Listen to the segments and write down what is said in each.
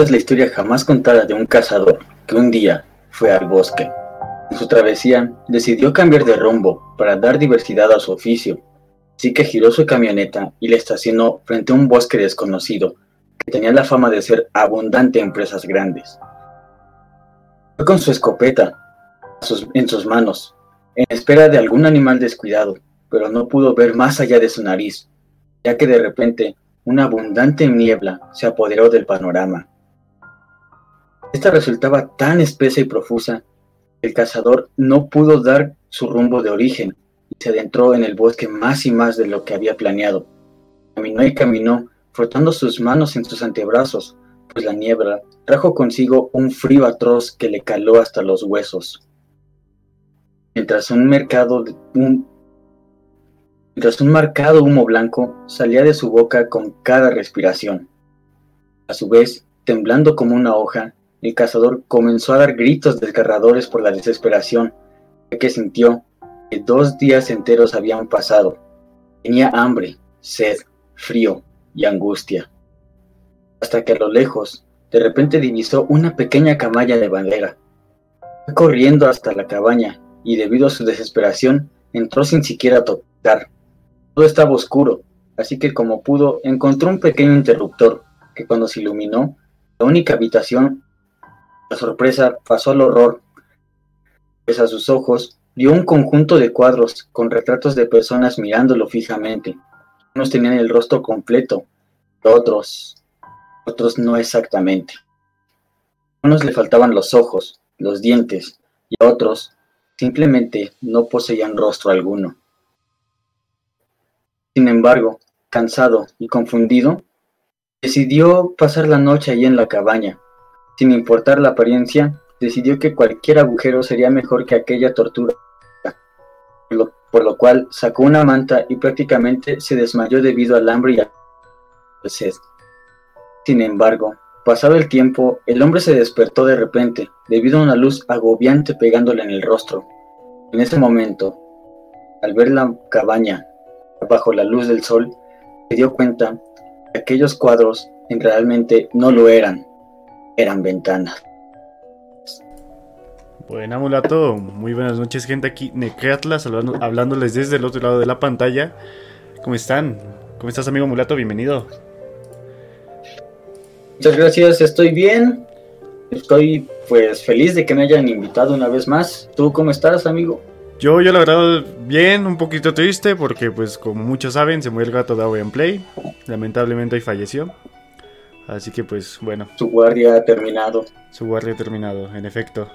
Esta es la historia jamás contada de un cazador que un día fue al bosque. En su travesía decidió cambiar de rumbo para dar diversidad a su oficio, así que giró su camioneta y la estacionó frente a un bosque desconocido que tenía la fama de ser abundante en presas grandes. Fue con su escopeta en sus manos, en espera de algún animal descuidado, pero no pudo ver más allá de su nariz, ya que de repente una abundante niebla se apoderó del panorama. Esta resultaba tan espesa y profusa que el cazador no pudo dar su rumbo de origen y se adentró en el bosque más y más de lo que había planeado. Caminó y caminó, frotando sus manos en sus antebrazos, pues la niebla trajo consigo un frío atroz que le caló hasta los huesos. Mientras un mercado mientras un marcado humo blanco salía de su boca con cada respiración. A su vez, temblando como una hoja, el cazador comenzó a dar gritos desgarradores por la desesperación, ya que sintió que dos días enteros habían pasado. Tenía hambre, sed, frío y angustia hasta que a lo lejos de repente divisó una pequeña camalla de bandera. Fue corriendo hasta la cabaña y debido a su desesperación entró sin siquiera tocar. Todo estaba oscuro, así que como pudo encontró un pequeño interruptor que cuando se iluminó, la única habitación, la sorpresa pasó al horror, pues a sus ojos vio un conjunto de cuadros con retratos de personas mirándolo fijamente. Unos tenían el rostro completo, otros otros no exactamente. A unos le faltaban los ojos, los dientes, y a otros simplemente no poseían rostro alguno. Sin embargo, cansado y confundido, decidió pasar la noche allí en la cabaña. Sin importar la apariencia, decidió que cualquier agujero sería mejor que aquella tortura, por lo, cual sacó una manta y prácticamente se desmayó debido al hambre y al sed. Sin embargo, pasado el tiempo, el hombre se despertó de repente, debido a una luz agobiante pegándole en el rostro. En ese momento, al ver la cabaña bajo la luz del sol, se dio cuenta que aquellos cuadros en realmente no lo eran, eran ventanas. Buena mulato, muy buenas noches gente aquí, Necatlas, hablándoles desde el otro lado de la pantalla. ¿Cómo están? ¿Cómo estás amigo mulato? Bienvenido. Muchas gracias, estoy bien. Estoy pues feliz de que me hayan invitado una vez más. ¿Tú cómo estás, amigo? Yo, yo la verdad, bien, un poquito triste porque pues como muchos saben, se murió el gato de en Play. Lamentablemente hoy falleció. Así que pues bueno. Su guardia ha terminado. Su guardia ha terminado, en efecto.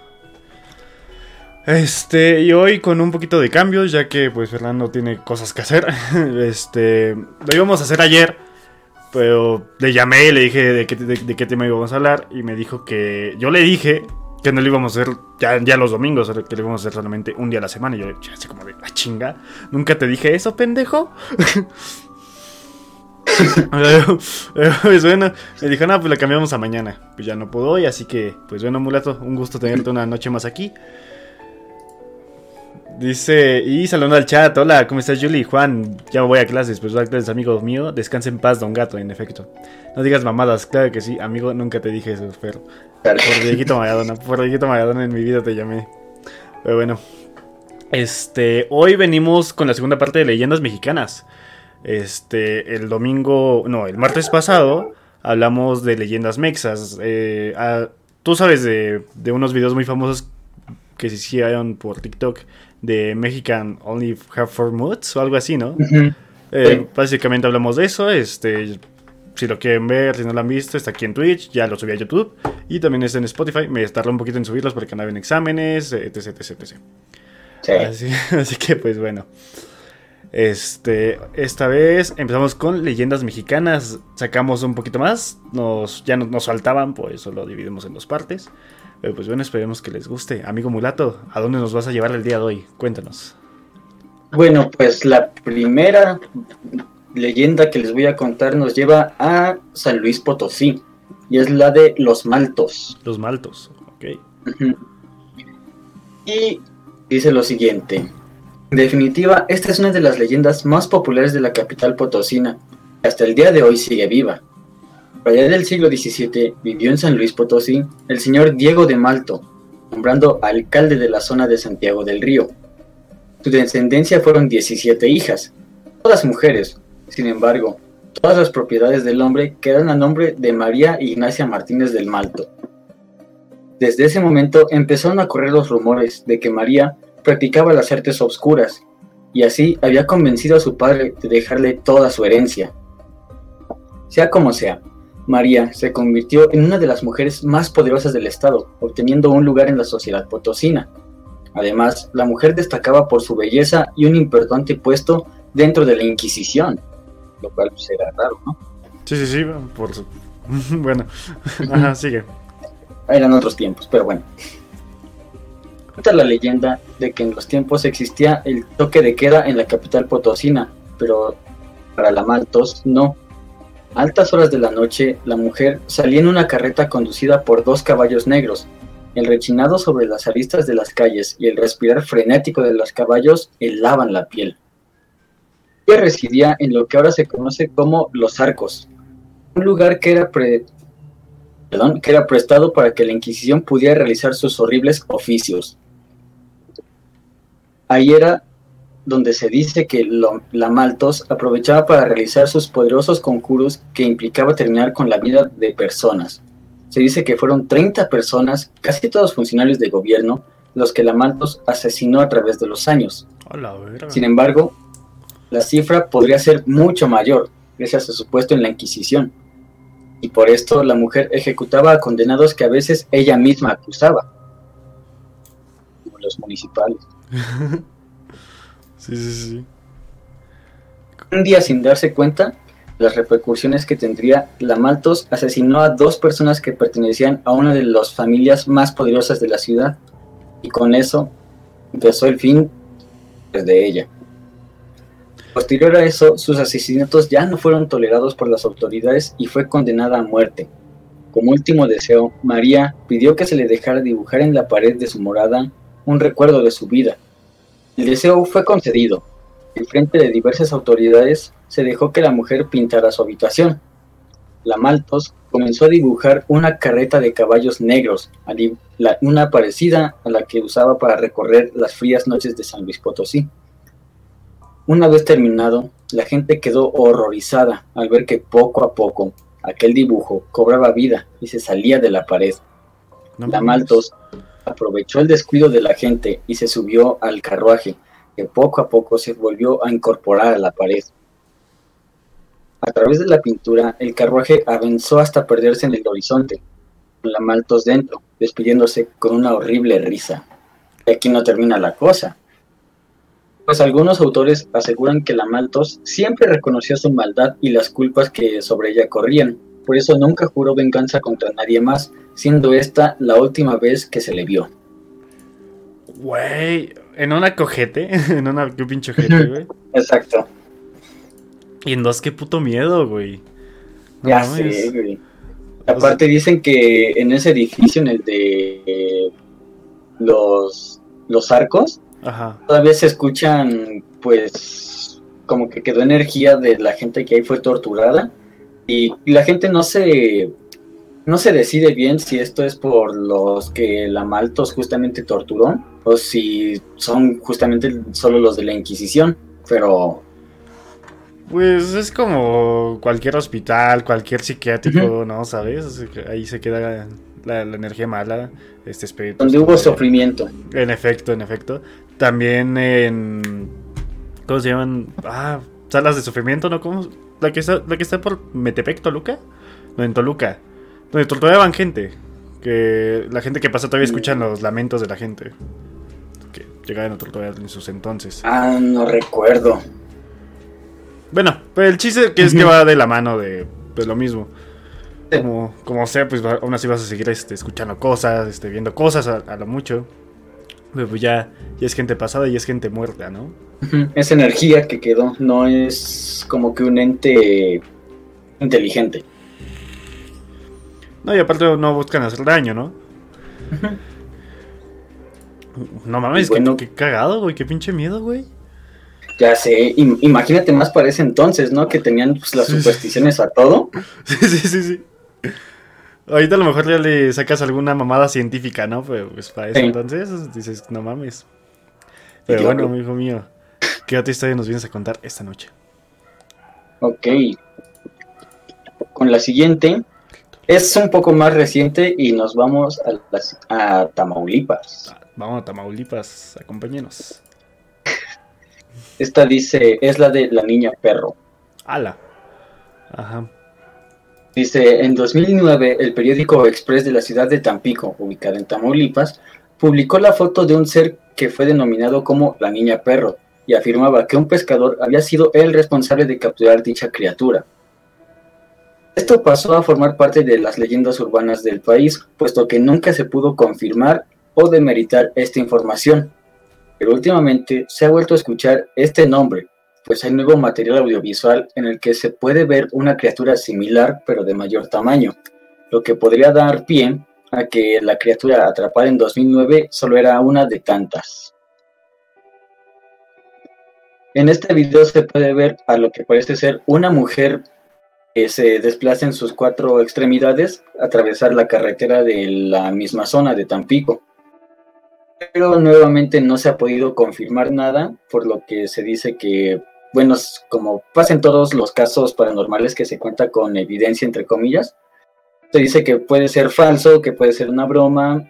Este, y hoy con un poquito de cambios, ya que pues Fernando tiene cosas que hacer. Este, lo íbamos a hacer ayer, pero le llamé y le dije de qué, de, qué tema íbamos a hablar y me dijo que yo le dije que no lo íbamos a hacer ya, ya los domingos, que lo íbamos a hacer solamente un día a la semana. Y yo, así como de, la ah, chinga, nunca te dije eso, pendejo. pues bueno, me dijo, no, pues la cambiamos a mañana. Pues ya no puedo hoy, así que, pues bueno, mulato, un gusto tenerte una noche más aquí. Dice, y saludando al chat, hola, ¿cómo estás Julie? Juan, ya voy a clases, pues voy a clases, amigo mío, descansa en paz, don gato, en efecto. No digas mamadas, claro que sí, amigo, nunca te dije eso, pero... Por Dieguito Magadona, por Dieguito Magadona en mi vida te llamé. Pero bueno, este, hoy venimos con la segunda parte de Leyendas Mexicanas. Este, el domingo, no, el martes pasado hablamos de Leyendas Mexas. Eh, Tú sabes de, de unos videos muy famosos que se hicieron por TikTok de Mexican Only Have Four Moods o algo así, ¿no? Eh, básicamente hablamos de eso. Este, si lo quieren ver, si no lo han visto, está aquí en Twitch, ya lo subí a YouTube y también está en Spotify. Me tardó un poquito en subirlos porque andaba en exámenes, etc, etc, etc. Así, así, que pues bueno. Este, esta vez empezamos con leyendas mexicanas, sacamos un poquito más, nos, ya nos, nos faltaban, pues eso lo dividimos en dos partes pues bueno, esperemos que les guste. Amigo Mulato, ¿a dónde nos vas a llevar el día de hoy? Cuéntanos. Bueno, pues la primera leyenda que les voy a contar nos lleva a San Luis Potosí y es la de los maltos. Los maltos, ok. Y dice lo siguiente. En definitiva, esta es una de las leyendas más populares de la capital potosina, que hasta el día de hoy sigue viva. allá del siglo XVII vivió en San Luis Potosí el señor Diego de Malto, nombrando alcalde de la zona de Santiago del Río. Su descendencia fueron 17 hijas, todas mujeres. Sin embargo, todas las propiedades del hombre quedan a nombre de María Ignacia Martínez del Malto. Desde ese momento empezaron a correr los rumores de que María practicaba las artes obscuras y así había convencido a su padre de dejarle toda su herencia. Sea como sea, María se convirtió en una de las mujeres más poderosas del Estado, obteniendo un lugar en la sociedad potosina. Además, la mujer destacaba por su belleza y un importante puesto dentro de la Inquisición, lo cual será raro, ¿no? Sí, sí, sí, por su... bueno, Ajá, sigue. Eran otros tiempos, pero bueno. Cuenta la leyenda de que en los tiempos existía el toque de queda en la capital potosina, pero para la Maltos no, altas horas de la noche, la mujer salía en una carreta conducida por dos caballos negros. El rechinado sobre las aristas de las calles y el respirar frenético de los caballos helaban la piel. Ella residía en lo que ahora se conoce como Los Arcos, un lugar que era, que era prestado para que la Inquisición pudiera realizar sus horribles oficios. Ahí era donde se dice que la Maltos aprovechaba para realizar sus poderosos conjuros que implicaba terminar con la vida de personas. Se dice que fueron 30 personas, casi todos funcionarios de gobierno, los que la Maltos asesinó a través de los años. Sin embargo, la cifra podría ser mucho mayor, gracias a su puesto en la Inquisición. Y por esto la mujer ejecutaba a condenados que a veces ella misma acusaba, como los municipales. Un día sin darse cuenta las repercusiones que tendría, la Maltos asesinó a dos personas que pertenecían a una de las familias más poderosas de la ciudad y con eso empezó el fin de ella. Posterior a eso, sus asesinatos ya no fueron tolerados por las autoridades y fue condenada a muerte. Como último deseo, María pidió que se le dejara dibujar en la pared de su morada un recuerdo de su vida, el deseo fue concedido. En frente de diversas autoridades se dejó que la mujer pintara su habitación. La Maltos comenzó a dibujar una carreta de caballos negros, una parecida a la que usaba para recorrer las frías noches de San Luis Potosí. Una vez terminado, la gente quedó horrorizada al ver que poco a poco aquel dibujo cobraba vida y se salía de la pared. la Maltos aprovechó el descuido de la gente y se subió al carruaje, que poco a poco se volvió a incorporar a la pared. A través de la pintura, el carruaje avanzó hasta perderse en el horizonte, con la Maltos dentro, despidiéndose con una horrible risa. Y aquí no termina la cosa. Pues algunos autores aseguran que la Maltos siempre reconoció su maldad y las culpas que sobre ella corrían, por eso nunca juró venganza contra nadie más, siendo esta la última vez que se le vio. Güey, en una cojete, en una qué pinche ojete, güey. Exacto. Y en dos, qué puto miedo, güey. ya sé, güey. Aparte dicen que en ese edificio, en el de los, los arcos, todavía se escuchan, pues, como que quedó energía de la gente que ahí fue torturada. Y la gente no se no se decide bien si esto es por los que la Maltos justamente torturó o si son justamente solo los de la Inquisición, pero... Pues es como cualquier hospital, cualquier psiquiátrico, ¿no? ¿Sabes? Ahí se queda la, energía mala, este espíritu. Donde hubo sufrimiento. En efecto, en efecto. También en... ¿Cómo se llaman? Ah, salas de sufrimiento, ¿no? ¿Cómo? La que está, la que está por Metepec, Toluca. No, en Toluca. Donde torturaban gente. Que la gente que pasa todavía escuchan los lamentos de la gente. Que llegaban a torturar en sus entonces. Ah, no recuerdo. Bueno, pues el chiste que es que va de la mano de, lo mismo. Como, como sea, pues aún así vas a seguir este, escuchando cosas, este, viendo cosas a, lo mucho. Pero pues ya, ya es gente pasada y es gente muerta, ¿no? Es energía que quedó, no es como que un ente inteligente. No, y aparte no buscan hacer daño, ¿no? No mames, bueno, qué, cagado, güey, qué pinche miedo, güey. Ya sé, imagínate más para ese entonces, ¿no? Que tenían pues, las supersticiones a todo. Sí, sí, sí, sí. Ahorita a lo mejor ya le sacas alguna mamada científica, ¿no? Pero pues para eso entonces dices, no mames. Pero bueno, hijo mío, ¿qué otra historia nos vienes a contar esta noche? Ok. Con la siguiente, es un poco más reciente y nos vamos a, a Tamaulipas. Vamos a Tamaulipas, acompáñenos. Esta dice, es la de la niña perro. Ala. Ajá. Dice, en 2009 el periódico Express de la ciudad de Tampico, ubicada en Tamaulipas, publicó la foto de un ser que fue denominado como la niña perro y afirmaba que un pescador había sido el responsable de capturar dicha criatura. Esto pasó a formar parte de las leyendas urbanas del país, puesto que nunca se pudo confirmar o demeritar esta información. Pero últimamente se ha vuelto a escuchar este nombre, pues hay nuevo material audiovisual en el que se puede ver una criatura similar pero de mayor tamaño, lo que podría dar pie a que la criatura atrapada en 2009 solo era una de tantas. En este video se puede ver a lo que parece ser una mujer que se desplaza en sus cuatro extremidades a atravesar la carretera de la misma zona de Tampico. Pero nuevamente no se ha podido confirmar nada, por lo que se dice que bueno, como pasa en todos los casos paranormales que se cuenta con evidencia, entre comillas, se dice que puede ser falso, que puede ser una broma,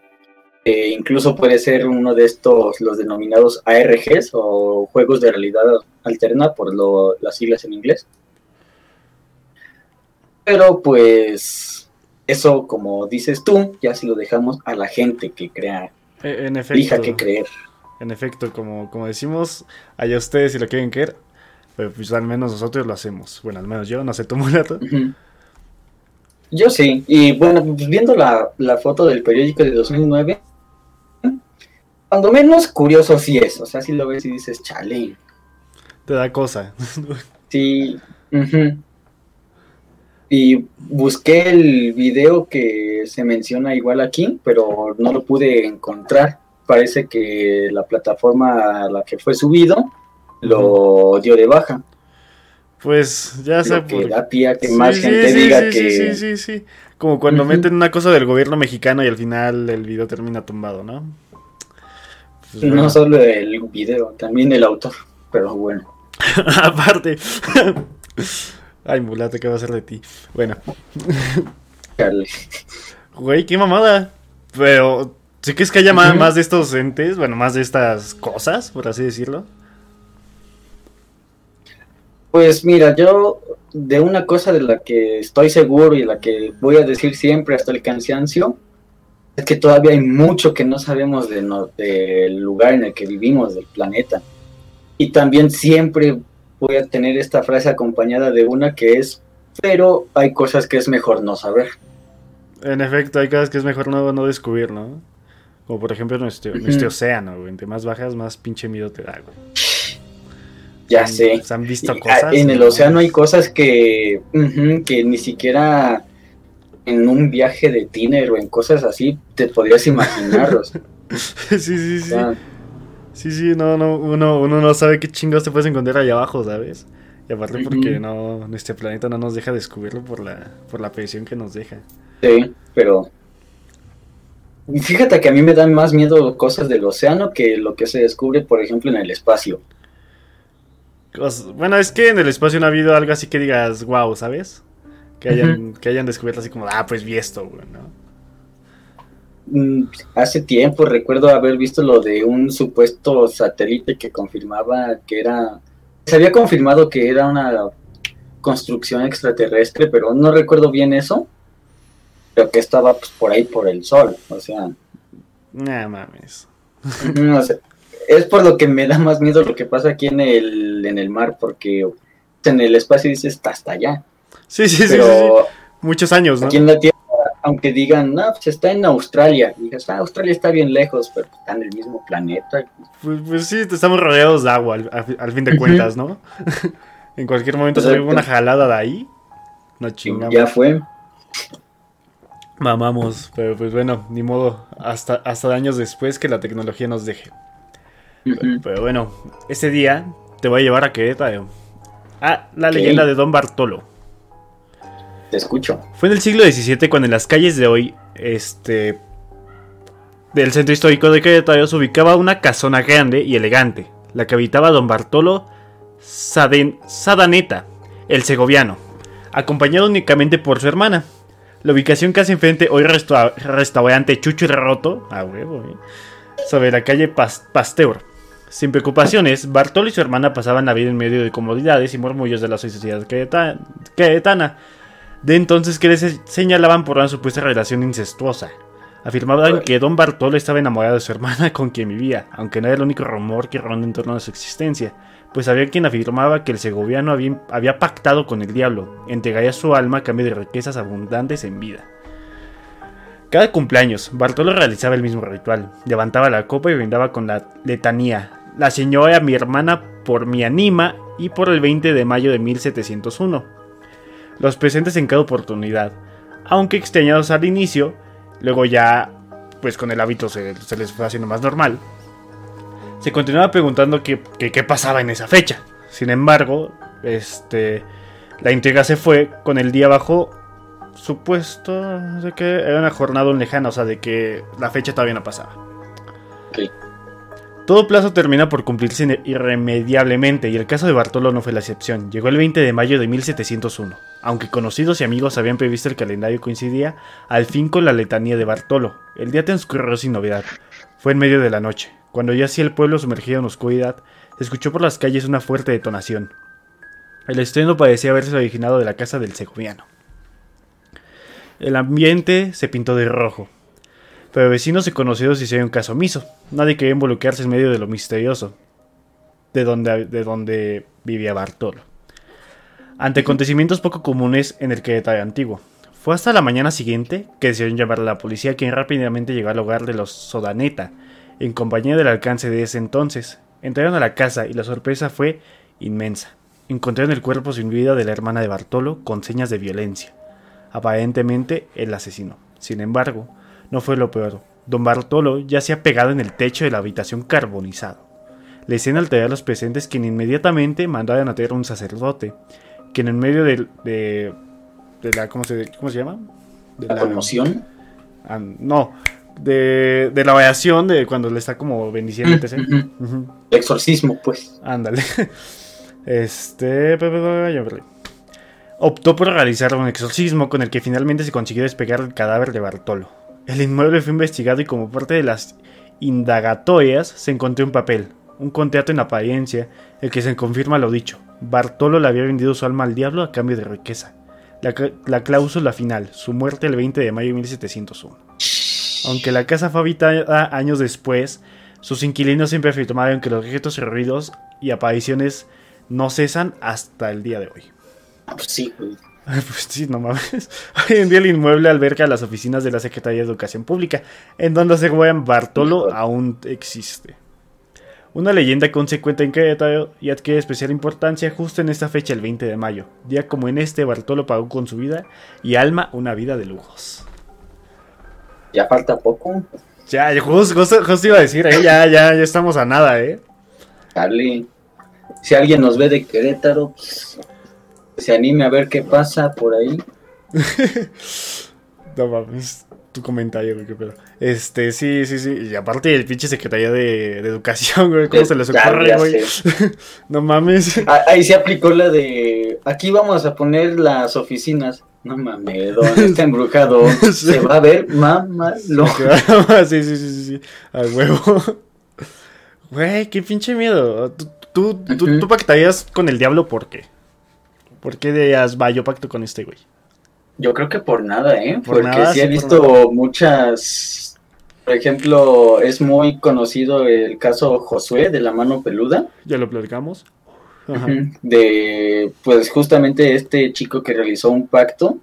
e incluso puede ser uno de estos, los denominados ARGs o juegos de realidad alterna, por las siglas en inglés. Pero pues eso, como dices tú, ya si lo dejamos a la gente que crea, e, en efecto, que creer. En efecto, como, como decimos, allá ustedes si lo quieren creer, pero pues al menos nosotros lo hacemos. Bueno, al menos yo, no sé tu mulato. Yo sí, y bueno, pues, viendo la, foto del periódico de 2009, cuando menos curioso sí es, o sea, si lo ves y dices, chale. Te da cosa. sí. Y busqué el video que se menciona igual aquí, pero no lo pude encontrar. Parece que la plataforma a la que fue subido lo dio de baja. Pues ya sé. Que da pie a que más gente diga que. Sí, sí, sí, Como cuando meten una cosa del gobierno mexicano y al final el video termina tumbado, ¿no? Pues no solo el video, también el autor. Pero bueno. Aparte. Ay, mulate, ¿qué va a hacer de ti? Bueno. Güey, qué mamada. Pero, ¿sí que es que haya más de estos entes? Bueno, más de estas cosas, por así decirlo. Pues mira, yo de una cosa de la que estoy seguro y la que voy a decir siempre hasta el cansancio, es que todavía hay mucho que no sabemos de del lugar en el que vivimos, del planeta. Y también siempre voy a tener esta frase acompañada de una que es, pero hay cosas que es mejor no saber. En efecto, hay cosas que es mejor no, no descubrir, ¿no? Como por ejemplo nuestro, nuestro océano, güey. Entre más bajas, más pinche miedo te da, güey. Ya sé. ¿Se han visto cosas? En el océano hay cosas que, que ni siquiera en un viaje de tiner o en cosas así te podrías imaginarlos. sí, sí, sí. Sí, sí, no, no, uno, uno no sabe qué chingos te puedes encontrar allá abajo, ¿sabes? Y aparte porque no, nuestro planeta no nos deja descubrirlo por la, por la presión que nos deja. Sí, pero fíjate que a mí me dan más miedo cosas del océano que lo que se descubre, por ejemplo, en el espacio. Bueno, es que en el espacio no ha habido algo así que digas, wow, ¿sabes? Que hayan, que hayan descubierto así como, ah, pues vi esto, güey, ¿no? Mm, hace tiempo recuerdo haber visto lo de un supuesto satélite que confirmaba que era. Se había confirmado que era una construcción extraterrestre, pero no recuerdo bien eso. Pero que estaba pues, por ahí por el sol, o sea. Nah, mames. No sé es por lo que me da más miedo lo que pasa aquí en el, en el mar, porque en el espacio dices hasta allá. Sí, sí, sí, sí, Muchos años, ¿no? Aquí en la Tierra, aunque digan, no, pues está en Australia. Y dices, ah, Australia está bien lejos, pero está en el mismo planeta. Pues, pues sí, estamos rodeados de agua, al, fin de cuentas, ¿no? en cualquier momento sale una jalada de ahí. No chingamos. Ya fue. Mamamos, pero pues bueno, ni modo, hasta, hasta años después que la tecnología nos deje. Pero, bueno, ese día te voy a llevar a Querétaro. Ah, la leyenda de Don Bartolo. Te escucho. Fue en el siglo XVII cuando en las calles de hoy, este, del centro histórico de Querétaro se ubicaba una casona grande y elegante, la que habitaba don Bartolo Sadaneta, el segoviano, acompañado únicamente por su hermana. La ubicación casi enfrente hoy restaurante Chucho y Roto, a huevo, eh, sobre la calle Pasteur. Sin preocupaciones, Bartolo y su hermana pasaban la vida en medio de comodidades y murmullos de la sociedad queretana, de entonces que les señalaban por una supuesta relación incestuosa. Afirmaban que don Bartolo estaba enamorado de su hermana con quien vivía, aunque no era el único rumor que ronda en torno a su existencia, pues había quien afirmaba que el segoviano había, había pactado con el diablo, entregaría su alma a cambio de riquezas abundantes en vida. Cada cumpleaños, Bartolo realizaba el mismo ritual, levantaba la copa y brindaba con la letanía, la señora mi hermana por mi anima y por el 20 de mayo de 1701. Los presentes en cada oportunidad, aunque extrañados al inicio, luego ya, pues con el hábito se, les fue haciendo más normal, se continuaba preguntando qué, qué, pasaba en esa fecha. Sin embargo, este, la intriga se fue con el día bajo supuesto de que era una jornada lejana, o sea, de que la fecha todavía no pasaba. Todo plazo termina por cumplirse irremediablemente y el caso de Bartolo no fue la excepción. Llegó el 20 de mayo de 1701. Aunque conocidos y amigos habían previsto el calendario coincidía al fin con la letanía de Bartolo. El día transcurrió sin novedad. Fue en medio de la noche. Cuando ya hacía el pueblo sumergido en oscuridad, se escuchó por las calles una fuerte detonación. El estreno parecía haberse originado de la casa del segoviano. El ambiente se pintó de rojo. Pero vecinos y conocidos hicieron caso omiso. Nadie quería involucrarse en medio de lo misterioso, de donde, de donde vivía Bartolo. Ante acontecimientos poco comunes en el Querétaro antiguo. Fue hasta la mañana siguiente que decidieron llamar a la policía, quien rápidamente llegó al hogar de los Sodaneta, en compañía del alcance de ese entonces. Entraron a la casa y la sorpresa fue inmensa. Encontraron el cuerpo sin vida de la hermana de Bartolo con señas de violencia. Aparentemente el asesino. Sin embargo, no fue lo peor. Don Bartolo ya se ha pegado en el techo de la habitación carbonizado. La escena alteró a los presentes quien inmediatamente mandaron a traer a un sacerdote, quien en medio de, de, la... ¿cómo se, ¿cómo se llama? De ¿La, conmoción? Ah, no, de, de, la variación de cuando le está como bendiciendo. Exorcismo, pues. Ándale. Este optó por realizar un exorcismo con el que finalmente se consiguió despegar el cadáver de Bartolo. El inmueble fue investigado y como parte de las indagatorias se encontró un papel, un contrato en apariencia, el que se confirma lo dicho. Bartolo le había vendido su alma al diablo a cambio de riqueza. La, cláusula final, su muerte el 20 de mayo de 1701. Aunque la casa fue habitada años después, sus inquilinos siempre afirmaron que los objetos ruidos y apariciones no cesan hasta el día de hoy. Ah, pues sí, Pues sí, no mames. Hoy en día el inmueble alberga las oficinas de la Secretaría de Educación Pública, en donde se juega en Bartolo aún existe. Una leyenda consecuente en Querétaro y adquiere especial importancia justo en esta fecha, el 20 de mayo. Día como en este, Bartolo pagó con su vida y alma una vida de lujos. Ya falta poco. Ya, justo, iba a decir, ¿eh? ya, ya, ya estamos a nada, ¿eh? Dale. Si alguien nos ve de Querétaro, pues, se anime a ver qué pasa por ahí. no mames, tu comentario, güey, qué pedo. Este, sí, sí, sí. Y aparte el pinche secretaría de, Educación, güey, ¿cómo se les ocurre, güey? no mames. Ah, ahí se aplicó la de. Aquí vamos a poner las oficinas. No mames, ¿dónde está embrujado? Se va a ver mamá sí, sí, sí, sí. A huevo. Güey, qué pinche miedo. Tú, tú, tú, tú pactarías con el diablo, ¿por qué? ¿Por qué de va, yo pacto con este güey? Yo creo que por nada, ¿eh? Porque sí he visto muchas. Por ejemplo, es muy conocido el caso Josué de la mano peluda. Ya lo platicamos. De, pues justamente este chico que realizó un pacto.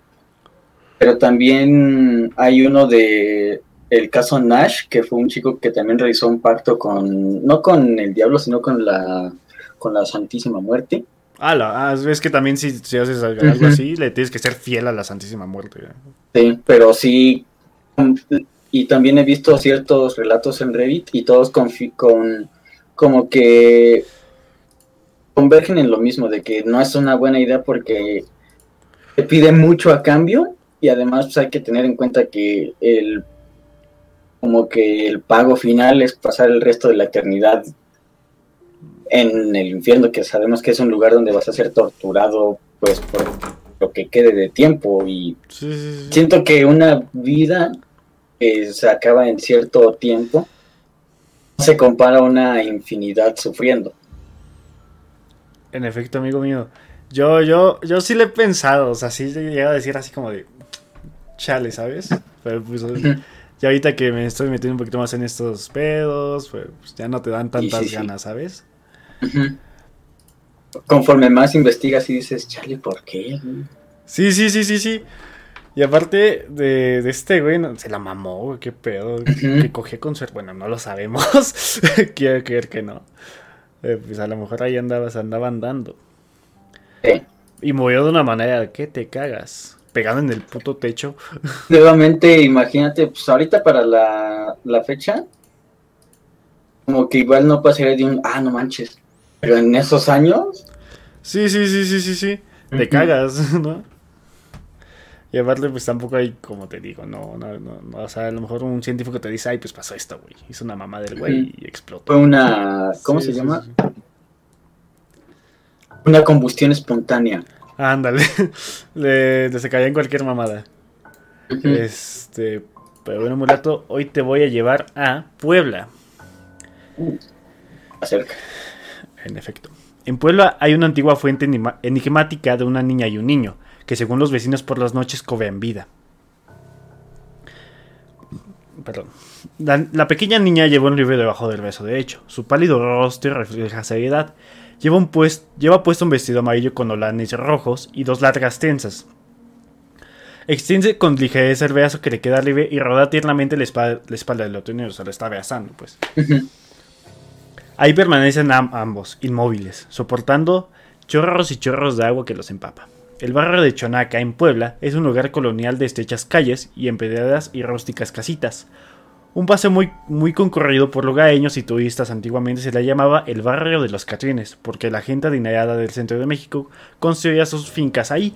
Pero también hay uno de el caso Nash, que fue un chico que también realizó un pacto con, no con el diablo, sino con la, con la Santísima Muerte. Ah, es que también si, haces algo así, le tienes que ser fiel a la Santísima Muerte. Sí, pero sí. Y también he visto ciertos relatos en Reddit y todos con, con como que convergen en lo mismo, de que no es una buena idea porque te pide mucho a cambio y además pues, hay que tener en cuenta que el como que el pago final es pasar el resto de la eternidad en el infierno, que sabemos que es un lugar donde vas a ser torturado pues por lo que quede de tiempo y siento que una vida que se acaba en cierto tiempo se compara a una infinidad sufriendo. En efecto, amigo mío. Yo, yo, yo sí le he pensado, o sea, sí llega a decir así como de chale, ¿sabes? Pero pues ya ahorita que me estoy metiendo un poquito más en estos pedos, pues ya no te dan tantas ganas, ¿sabes? Conforme más investigas y dices, chale, ¿por qué? Sí, sí, sí, sí, sí. Y aparte de, este güey, se la mamó, güey, qué pedo. Que cogió con ser. Bueno, no lo sabemos. Quiero creer que no. Eh, pues a lo mejor ahí andabas, andaba andando. Sí. Y movió de una manera que te cagas. Pegado en el puto techo. Nuevamente, imagínate, pues ahorita para la, la fecha, como que igual no pasaría de un, ah, no manches. Pero en esos años. Sí, sí, sí, sí, sí, sí. Te cagas, ¿no? Y aparte, pues tampoco hay, como te digo, no, no, no, o sea, a lo mejor un científico te dice, ay, pues pasó esto, güey. Hizo una mamá del güey y explotó. Fue una, ¿cómo se llama? Una combustión espontánea. Ándale, le, se caía en cualquier mamada. Este, pero bueno, mulato, hoy te voy a llevar a Puebla. Uh, acerca. En efecto. En Puebla hay una antigua fuente enigmática de una niña y un niño que según los vecinos por las noches cobran vida. Perdón. La, pequeña niña lleva un libro debajo del beso derecho. Su pálido rostro refleja seriedad. Lleva, un pues, lleva puesto un vestido amarillo con olanes rojos y dos largas tensas. Extiende con ligereza el brazo que le queda libre y roda tiernamente la espalda, la espalda del otro niño. O sea, lo está abrazando, pues. Ahí permanecen ambos, inmóviles, soportando chorros y chorros de agua que los empapa. El barrio de Chonaca, en Puebla, es un lugar colonial de estrechas calles y empedradas y rústicas casitas. Un paseo muy, muy concurrido por lugareños y turistas antiguamente se le llamaba el barrio de los Catrines, porque la gente adinerada del centro de México construía sus fincas ahí,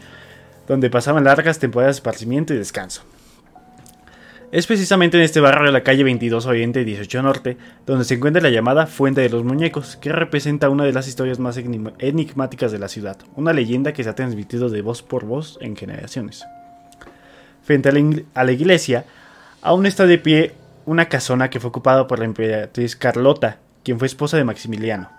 donde pasaban largas temporadas de esparcimiento y descanso. Es precisamente en este barrio de la calle 22 Oriente y 18 Norte donde se encuentra la llamada Fuente de los Muñecos, que representa una de las historias más enigmáticas de la ciudad, una leyenda que se ha transmitido de voz por voz en generaciones. Frente a la, iglesia, aún está de pie una casona que fue ocupada por la emperatriz Carlota, quien fue esposa de Maximiliano.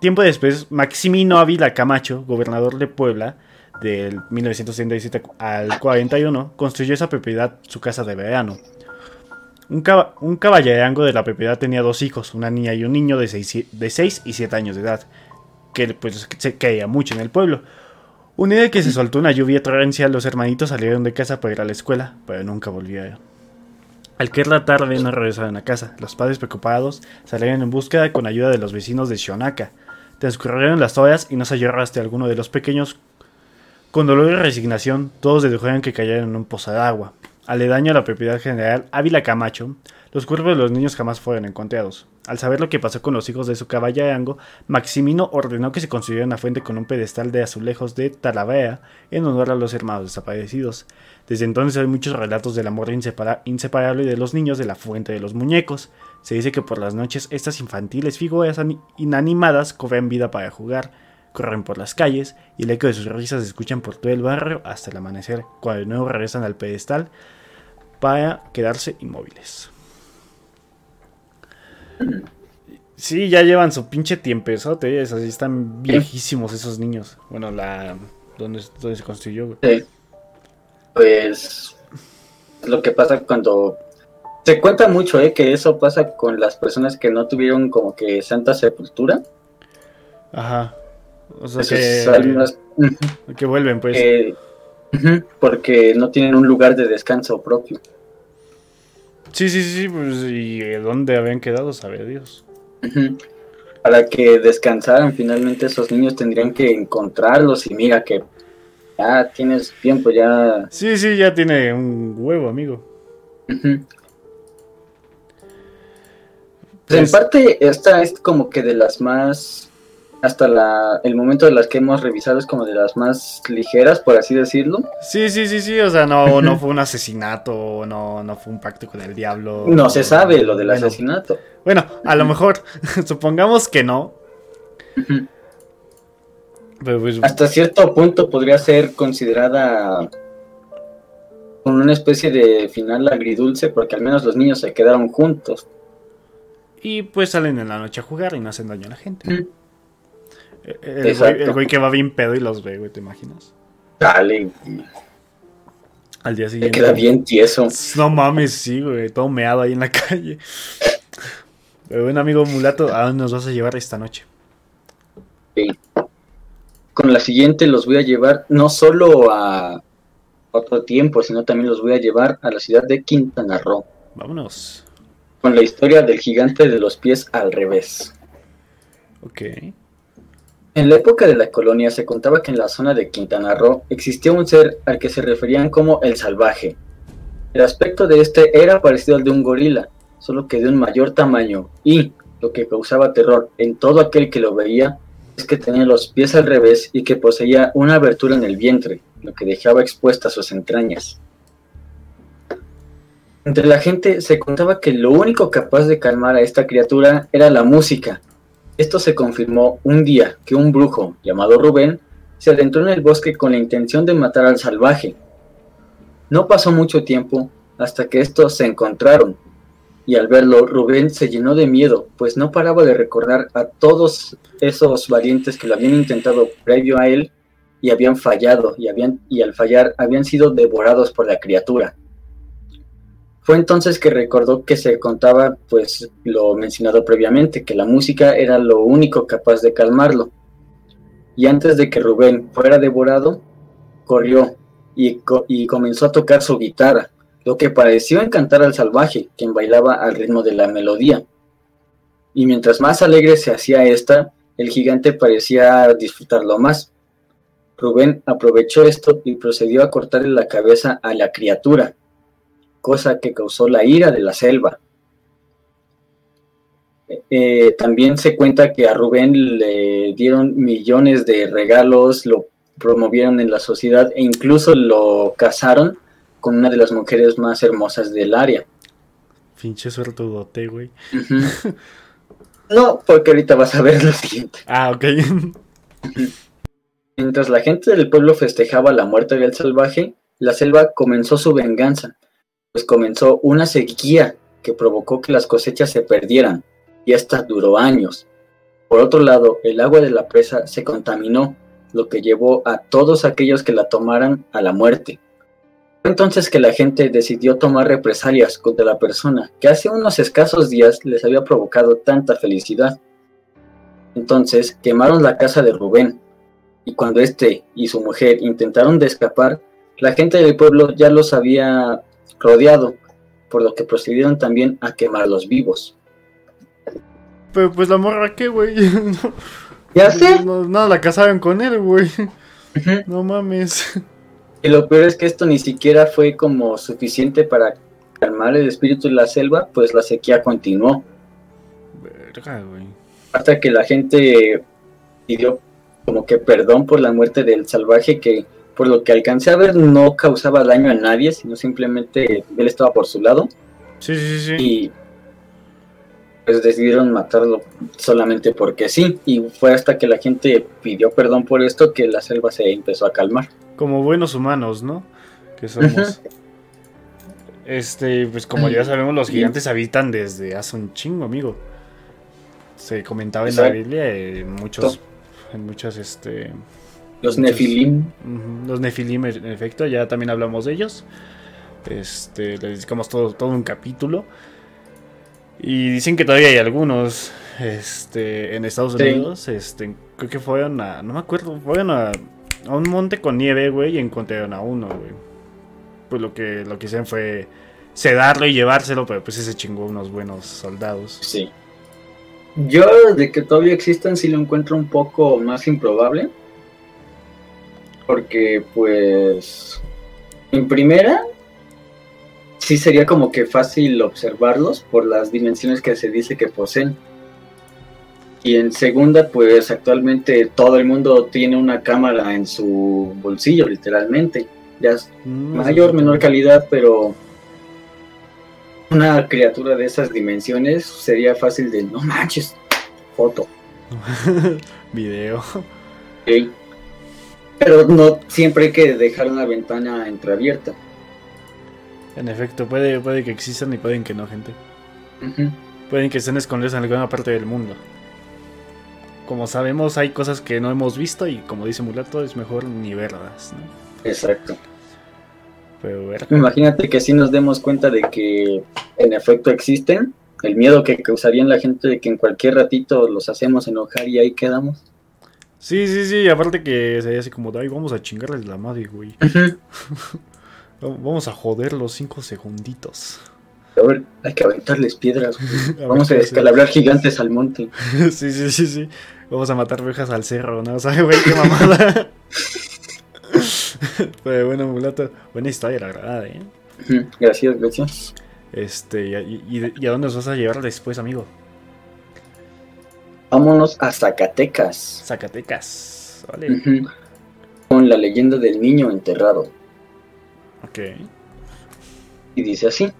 Tiempo después, Maximino Ávila Camacho, gobernador de Puebla, del 1977 al 41, construyó esa propiedad su casa de verano. Un, un caballerango de la propiedad tenía dos hijos, una niña y un niño de 6, de y 7 años de edad, que pues se caía mucho en el pueblo. Un día que se soltó una lluvia torrencial, los hermanitos salieron de casa para ir a la escuela, pero nunca volvieron. Al que la tarde no regresaron a casa. Los padres preocupados salieron en búsqueda con ayuda de los vecinos de Shonaka. Transcurrieron las horas y no se halló rastro alguno de los pequeños con dolor y resignación, todos dedujeron que cayeron en un pozo de agua. Aledaño a la propiedad general Ávila Camacho, los cuerpos de los niños jamás fueron encontrados. Al saber lo que pasó con los hijos de su caballerango, Maximino ordenó que se construyera una fuente con un pedestal de azulejos de Talavera en honor a los hermanos desaparecidos. Desde entonces hay muchos relatos del amor inseparable de los niños de la fuente de los muñecos. Se dice que por las noches estas infantiles figuras inanimadas cobran vida para jugar corren por las calles y el eco de sus risas se escuchan por todo el barrio hasta el amanecer, cuando de nuevo regresan al pedestal para quedarse inmóviles. Sí, ya llevan su pinche tiempezote, así están viejísimos esos niños. Bueno, la donde, se construyó. Sí. Pues lo que pasa cuando se cuenta mucho, ¿eh? Que eso pasa con las personas que no tuvieron como que santa sepultura. Ajá. O sea, que, que vuelven, pues. porque no tienen un lugar de descanso propio. Sí, sí, sí, pues, ¿y dónde habían quedado? Sabe Dios. Para que descansaran, finalmente esos niños tendrían que encontrarlos y mira que ya tienes tiempo, ya... Sí, sí, ya tiene un huevo, amigo. En pues parte, esta es como que de las más hasta la, el momento de las que hemos revisado es como de las más ligeras, por así decirlo. Sí, sí, sí, sí, o sea, no, no fue un asesinato, no, no fue un pacto con el diablo. No se sabe lo del asesinato. Bueno, a lo mejor, supongamos que no. Pues, hasta cierto punto podría ser considerada con una especie de final agridulce, porque al menos los niños se quedaron juntos. Y pues salen en la noche a jugar y no hacen daño a la gente. El güey, que va bien pedo y los ve, güey, ¿te imaginas? Dale. Al día siguiente. queda bien tieso. No mames, sí, güey, todo meado ahí en la calle. Pero bueno, amigo mulato, ¿a dónde nos vas a llevar esta noche? Sí. Con la siguiente los voy a llevar no solo a otro tiempo, sino también los voy a llevar a la ciudad de Quintana Roo. Vámonos. Con la historia del gigante de los pies al revés. Ok. En la época de la colonia se contaba que en la zona de Quintana Roo existía un ser al que se referían como el salvaje. El aspecto de este era parecido al de un gorila, solo que de un mayor tamaño, y lo que causaba terror en todo aquel que lo veía es que tenía los pies al revés y que poseía una abertura en el vientre, lo que dejaba expuestas sus entrañas. Entre la gente se contaba que lo único capaz de calmar a esta criatura era la música, esto se confirmó un día que un brujo llamado Rubén se adentró en el bosque con la intención de matar al salvaje. No pasó mucho tiempo hasta que estos se encontraron, y al verlo Rubén se llenó de miedo, pues no paraba de recordar a todos esos valientes que lo habían intentado previo a él y habían fallado, y, habían, y al fallar habían sido devorados por la criatura. Fue entonces que recordó que se contaba, pues, lo mencionado previamente, que la música era lo único capaz de calmarlo. Y antes de que Rubén fuera devorado, corrió y, y comenzó a tocar su guitarra, lo que pareció encantar al salvaje, quien bailaba al ritmo de la melodía. Y mientras más alegre se hacía esta, el gigante parecía disfrutarlo más. Rubén aprovechó esto y procedió a cortarle la cabeza a la criatura, cosa que causó la ira de la selva. Eh, también se cuenta que a Rubén le dieron millones de regalos, lo promovieron en la sociedad e incluso lo casaron con una de las mujeres más hermosas del área. Pinche suertudote, güey. No, porque ahorita vas a ver lo siguiente. Ah, ok. Mientras la gente del pueblo festejaba la muerte del salvaje, la selva comenzó su venganza pues comenzó una sequía que provocó que las cosechas se perdieran, y esta duró años. Por otro lado, el agua de la presa se contaminó, lo que llevó a todos aquellos que la tomaran a la muerte. Fue entonces que la gente decidió tomar represalias contra la persona que hace unos escasos días les había provocado tanta felicidad. Entonces quemaron la casa de Rubén, y cuando éste y su mujer intentaron de escapar, la gente del pueblo ya los había rodeado, por lo que procedieron también a quemar los vivos. Pero pues la morra, ¿qué, güey? ya sé. No, la casaron con él, güey. No mames. Y lo peor es que esto ni siquiera fue como suficiente para calmar el espíritu de la selva, pues la sequía continuó. Verga, güey. Hasta que la gente pidió como que perdón por la muerte del salvaje que por lo que alcancé a ver, no causaba daño a nadie, sino simplemente él estaba por su lado. Sí, sí, sí. Y pues decidieron matarlo solamente porque sí. Y fue hasta que la gente pidió perdón por esto que la selva se empezó a calmar. Como buenos humanos, ¿no? Que somos. Este, pues como ya sabemos, los gigantes habitan desde hace un chingo, amigo. Se comentaba en la Biblia en muchos, en muchos, este, los Nefilim. los Nefilim, en efecto, ya también hablamos de ellos. Este, le dedicamos todo, todo un capítulo. Y dicen que todavía hay algunos este, en Estados Unidos. Este, creo que fueron a. No me acuerdo. Fueron a, a un monte con nieve, güey, y encontraron a uno, güey. Pues lo que, lo que hicieron fue sedarlo y llevárselo, pero pues ese chingó unos buenos soldados. Sí. Yo, de que todavía existan, sí lo encuentro un poco más improbable porque pues en primera sí sería como que fácil observarlos por las dimensiones que se dice que poseen. Y en segunda, pues actualmente todo el mundo tiene una cámara en su bolsillo, literalmente. Ya es mm, mayor, menor calidad, pero una criatura de esas dimensiones sería fácil de no manches, foto. Video. Pero no siempre hay que dejar una ventana entreabierta. En efecto, puede, puede que existan y pueden que no, gente. Pueden que estén escondidos en alguna parte del mundo. Como sabemos, hay cosas que no hemos visto y como dice Mulato, es mejor ni verlas. Exacto. Imagínate que si nos demos cuenta de que en efecto existen, el miedo que causarían la gente de que en cualquier ratito los hacemos enojar y ahí quedamos. Sí, sí, sí, aparte que sería así como, ay, vamos a chingarles la madre, güey. vamos a joder los cinco segunditos. A ver, hay que aventarles piedras. vamos a descalabrar gigantes al monte. sí, sí, sí, sí. Vamos a matar viejas al cerro, ¿no? O sea, güey, qué mamada. Pero bueno, mulato, buena historia, la verdad, ¿eh? Gracias, gracias. Este, y, a dónde nos vas a llevar después, amigo? Vámonos a Zacatecas. Zacatecas, vale. Con la leyenda del niño enterrado. Ok. Y dice así.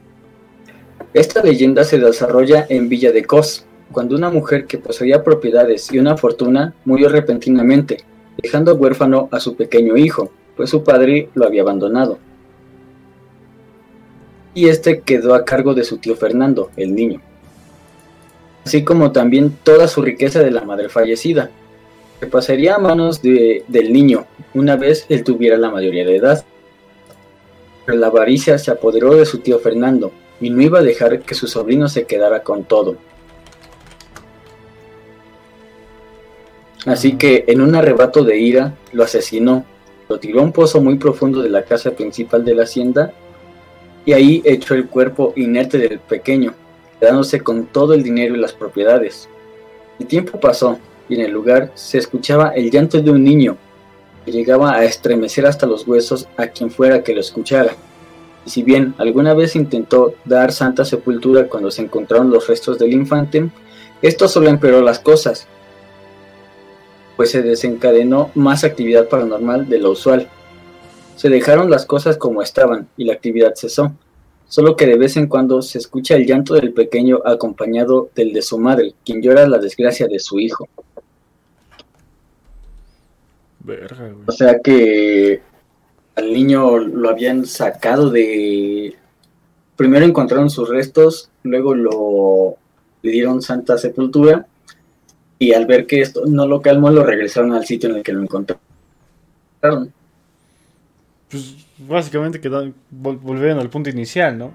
Esta leyenda se desarrolla en Villa de Cos, cuando una mujer que poseía propiedades y una fortuna murió repentinamente, dejando huérfano a su pequeño hijo, pues su padre lo había abandonado. Y este quedó a cargo de su tío Fernando, el niño, así como también toda su riqueza de la madre fallecida, que pasaría a manos del niño una vez él tuviera la mayoría de edad. Pero la avaricia se apoderó de su tío Fernando y no iba a dejar que su sobrino se quedara con todo. Así que en un arrebato de ira lo asesinó, lo tiró a un pozo muy profundo de la casa principal de la hacienda y ahí echó el cuerpo inerte del pequeño, quedándose con todo el dinero y las propiedades. El tiempo pasó y en el lugar se escuchaba el llanto de un niño que llegaba a estremecer hasta los huesos a quien fuera que lo escuchara. Y si bien alguna vez intentó dar santa sepultura cuando se encontraron los restos del infante, esto solo empeoró las cosas, pues se desencadenó más actividad paranormal de lo usual. Se dejaron las cosas como estaban y la actividad cesó, solo que de vez en cuando se escucha el llanto del pequeño acompañado del de su madre, quien llora la desgracia de su hijo. o sea que al niño lo habían sacado de... Primero encontraron sus restos, luego lo le dieron santa sepultura y al ver que esto no lo calmó, lo regresaron al sitio en el que lo encontraron. Pues básicamente quedaron, volvieron al punto inicial, ¿no?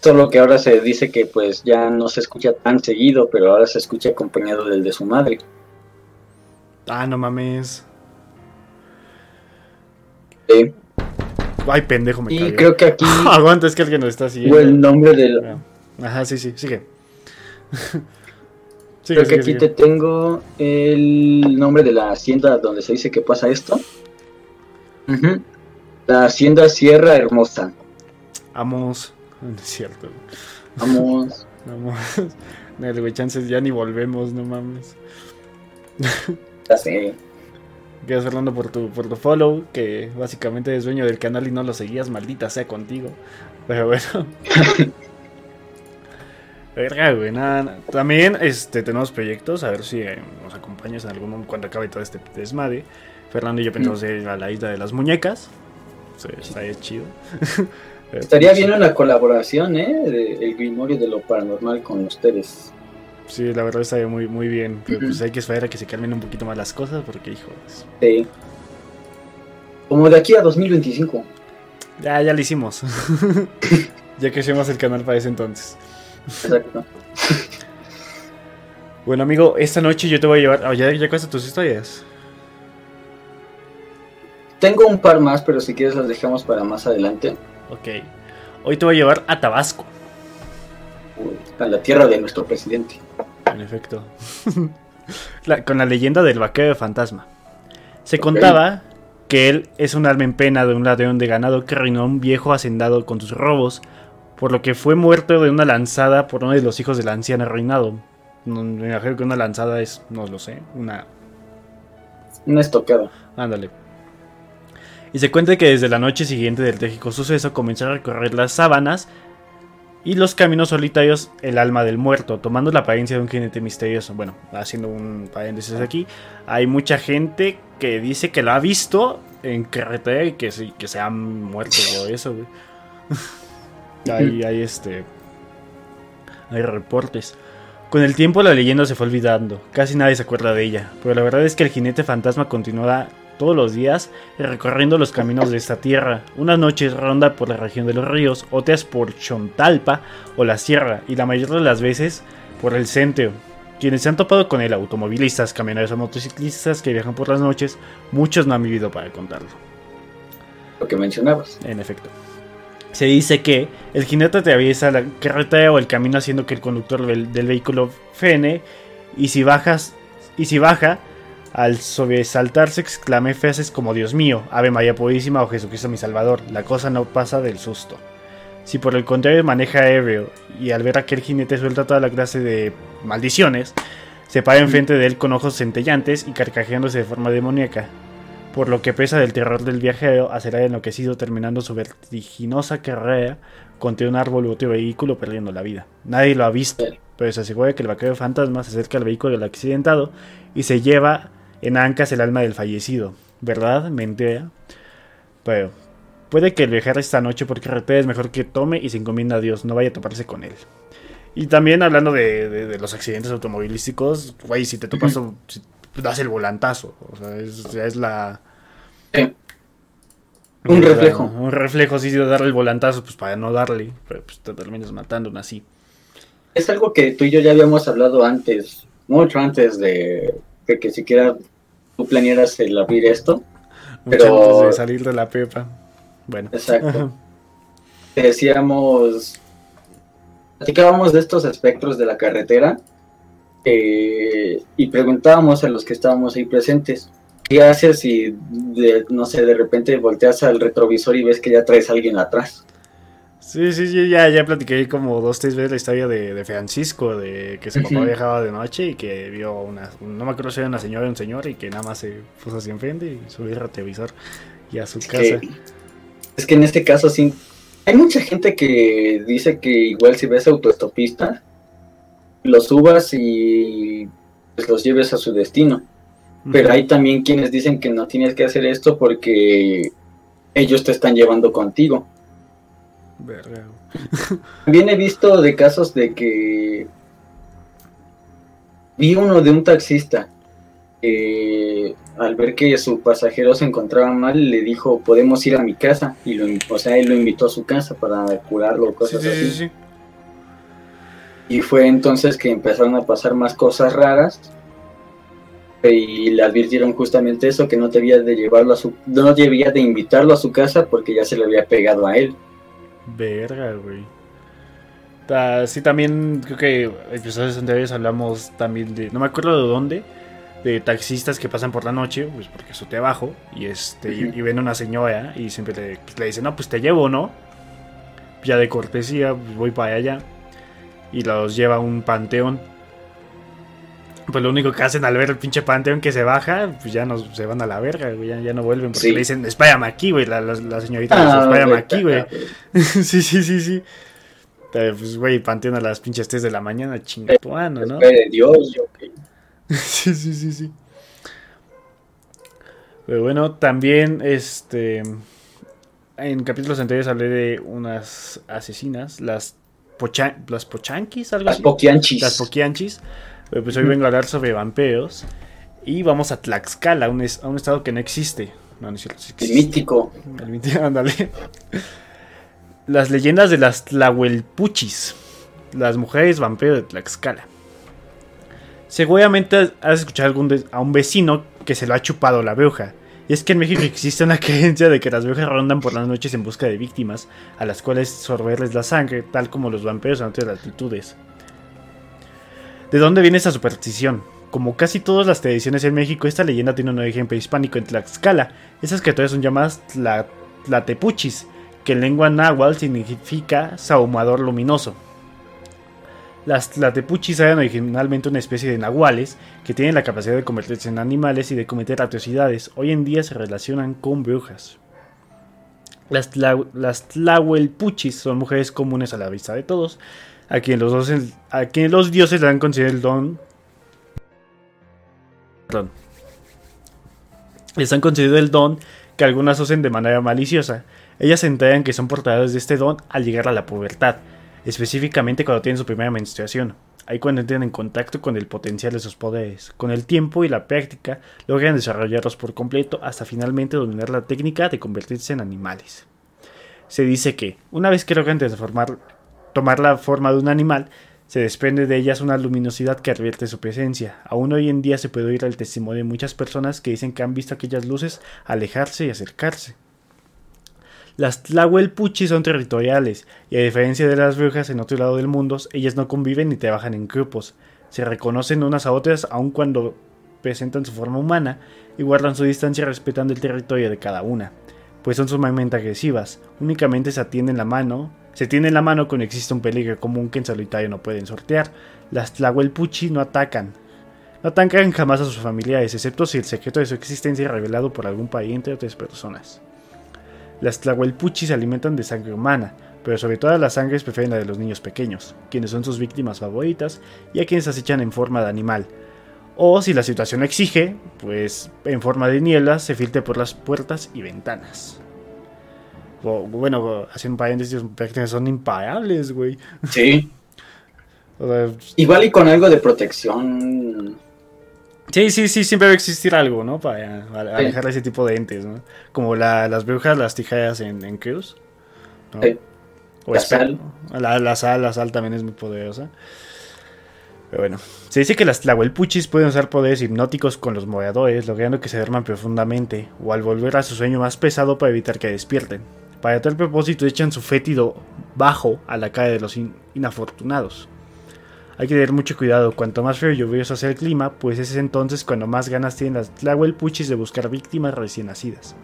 Solo que ahora se dice que pues ya no se escucha tan seguido, pero ahora se escucha acompañado del de su madre. Ah, no mames. Sí. Ay, pendejo, me Y creo que aquí. Aguanta, es que alguien lo está siguiendo. O el nombre del. Ajá, sí, sí, sigue. Creo que aquí te tengo el nombre de la hacienda donde se dice que pasa esto. La hacienda Sierra Hermosa. Vamos. No es cierto. Vamos. Vamos. No, güey, chances ya ni volvemos, no mames. Ya sé. Gracias Fernando por tu, por tu follow, que básicamente es dueño del canal y no lo seguías, maldita sea contigo. Pero bueno. Verga, güey, nada, También este, tenemos proyectos, a ver si eh, nos acompañas en algún momento cuando acabe todo este desmadre. Fernando y yo pensamos mm. ir a la isla de las muñecas. Sí, estaría chido. Estaría bien una colaboración, ¿eh? De el Grimorio de lo Paranormal con ustedes. Sí, la verdad estaría muy, muy bien. Pero pues hay que esperar a que se calmen un poquito más las cosas porque, hijo. Sí. Como de aquí a 2025. Ya, ya lo hicimos. ya que hicimos el canal para ese entonces. Exacto. bueno, amigo, esta noche yo te voy a llevar. Oh, ¿Ya, ya tus historias? Tengo un par más, pero si quieres las dejamos para más adelante. Ok. Hoy te voy a llevar a Tabasco. A la tierra de nuestro presidente. En efecto. con la leyenda del vaquero de fantasma. Se contaba que él es un alma en pena de un ladrón de ganado que reinó un viejo hacendado con sus robos por lo que fue muerto de una lanzada por uno de los hijos del anciano reinado. me imagino que una lanzada es, no lo sé, una... Una estocada. Ándale. Y se cuenta que desde la noche siguiente del trágico suceso comenzó a recorrer las sábanas y los caminos solitarios el alma del muerto, tomando la apariencia de un jinete misterioso. Bueno, haciendo un paréntesis aquí, hay mucha gente que dice que lo ha visto en carretera y que, que se han muerto o eso, güey. hay, hay este. Hay reportes. Con el tiempo la leyenda se fue olvidando, casi nadie se acuerda de ella, pero la verdad es que el jinete fantasma continúa todos los días recorriendo los caminos de esta tierra. Unas noches ronda por la región de los ríos, otras por Chontalpa o la sierra, y la mayoría de las veces por el centro. Quienes se han topado con él, automovilistas, camioneros o motociclistas que viajan por las noches, muchos no han vivido para contarlo. Lo que mencionabas. En efecto. Se dice que el jinete atraviesa la carretera o el camino haciendo que el conductor del, del vehículo frene y si bajas y si baja al sobresaltarse exclamé frases como Dios mío, Ave María Purísima o Jesucristo mi Salvador. La cosa no pasa del susto. Si por el contrario maneja ebrio y al ver a aquel jinete suelta toda la clase de maldiciones, se para enfrente de él con ojos centellantes y carcajeándose de forma demoníaca. Por lo que pesa del terror del viajero, será enloquecido terminando su vertiginosa carrera contra un árbol u otro vehículo perdiendo la vida. Nadie lo ha visto, pero se asegura que el vaquero fantasma se acerca al vehículo del accidentado y se lleva en Ancas el alma del fallecido. ¿Verdad? Mentira. Pero puede que el viajar esta noche por carretera es mejor que tome y se encomienda a Dios, no vaya a toparse con él. Y también hablando de, los accidentes automovilísticos, güey, si te topas, das el volantazo. O sea, es, la... Un reflejo. Un reflejo, sí, de darle el volantazo, pues para no darle, pero pues te terminas matando así. Es algo que tú y yo ya habíamos hablado antes, mucho antes de, de que siquiera tú planearas el abrir esto. pero antes de salir de la pepa. Bueno. Exacto. Decíamos, platicábamos de estos espectros de la carretera eh, y preguntábamos a los que estábamos ahí presentes, ¿qué haces si, no sé, de repente volteas al retrovisor y ves que ya traes a alguien atrás? Sí, sí, sí, ya, ya platiqué como dos, tres veces la historia de, Francisco, de que su papá viajaba de noche y que vio una, no me acuerdo si era una señora o un señor y que nada más se puso así enfrente y subió el retrovisor y a su casa. es que en este caso sí, hay mucha gente que dice que igual si ves autoestopista, los subas y pues, los lleves a su destino. Pero hay también quienes dicen que no tienes que hacer esto porque ellos te están llevando contigo. También he visto de casos de que vi uno de un taxista que al ver que su pasajero se encontraba mal le dijo podemos ir a mi casa y lo, o sea él lo invitó a su casa para curarlo cosas así y fue entonces que empezaron a pasar más cosas raras y le advirtieron justamente eso que no debía de llevarlo a su no debía de invitarlo a su casa porque ya se le había pegado a él Verga, güey. sí, también creo que episodios anteriores hablamos también de. No me acuerdo de dónde. De taxistas que pasan por la noche, pues porque eso te abajo. Y este. y, ven a una señora y siempre le, le dicen, no, pues te llevo, ¿no? Ya de cortesía, pues voy para allá. Y los lleva a un panteón pues lo único que hacen al ver el pinche panteón que se baja, pues ya no, se van a la verga, güey, ya, no vuelven porque le dicen, espáyame aquí, güey, la, la, señorita ah, espáyame aquí, güey. sí, sí, sí, sí. Pues, güey, panteón a las pinches 3 de la mañana, chingatuano, ¿no? de Dios, yo, sí, sí, sí, sí. Pero bueno, también, este... En capítulos anteriores hablé de unas asesinas, las, pocha las pochanquis, algo las Poquianchis. Las poquianchis pues hoy vengo a hablar sobre vampiros. Y vamos a Tlaxcala, un a un estado que no existe. No, no El mítico. El mítico, ándale. Las leyendas de las Tlahuelpuchis. Las mujeres vampiros de Tlaxcala. Seguramente has escuchado algún a un vecino que se lo ha chupado la bruja. Y es que en México existe una creencia de que las brujas rondan por las noches en busca de víctimas, a las cuales sorberles la sangre, tal como los vampiros en otras latitudes. ¿De dónde viene esta superstición? Como casi todas las tradiciones en México, esta leyenda tiene un origen prehispánico en Tlaxcala. Esas criaturas son llamadas la, tlatepuchis, que en lengua náhuatl significa sahumador luminoso. Las tlatepuchis eran originalmente una especie de nahuales que tienen la capacidad de convertirse en animales y de cometer atrocidades. Hoy en día se relacionan con brujas. Las, tlahuelpuchis son mujeres comunes a la vista de todos, a quienes los, a quien los dioses le han concedido el don. Perdón. Les han concedido el don que algunas hacen de manera maliciosa. Ellas se enteran que son portadoras de este don al llegar a la pubertad específicamente cuando tienen su primera menstruación. Ahí cuando entran en contacto con el potencial de sus poderes. Con el tiempo y la práctica logran desarrollarlos por completo hasta finalmente dominar la técnica de convertirse en animales. Se dice que, una vez que logran transformar, tomar la forma de un animal, se desprende de ellas una luminosidad que advierte su presencia. Aún hoy en día se puede oír el testimonio de muchas personas que dicen que han visto aquellas luces alejarse y acercarse. Las Tlahuelpuchis son territoriales, y a diferencia de las brujas en otro lado del mundo, ellas no conviven ni trabajan en grupos. Se reconocen unas a otras aun cuando presentan su forma humana y guardan su distancia respetando el territorio de cada una, pues son sumamente agresivas. Únicamente se atienden la mano, se tienen la mano cuando existe un peligro común que en solitario no pueden sortear. Las Tlahuelpuchis no atacan, no atacan jamás a sus familiares, excepto si el secreto de su existencia es revelado por algún pariente o otras personas. Las tlahuelpuchis se alimentan de sangre humana, pero sobre todas las sangres prefieren la de los niños pequeños, quienes son sus víctimas favoritas y a quienes acechan en forma de animal. O si la situación exige, pues en forma de niebla se filtre por las puertas y ventanas. bueno, haciendo un paréntesis, son imparables, güey. Sí. Igual y con algo de protección Sí, sí, sí, siempre va a existir algo, ¿no? Para alejar ese tipo de entes, ¿no? Como las brujas, las tijeras en, en Cruz. O la sal. La, sal. La sal también es muy poderosa. Pero bueno, se dice que las tlahuelpuchis pueden usar poderes hipnóticos con los moradores, logrando que se duerman profundamente, o al volver a su sueño más pesado para evitar que despierten. Para tal propósito echan su fétido bajo a la cara de los inafortunados. Hay que tener mucho cuidado, cuanto más frío y lluvioso sea el clima, pues es entonces cuando más ganas tienen las tlahuelpuchis de buscar víctimas recién nacidas.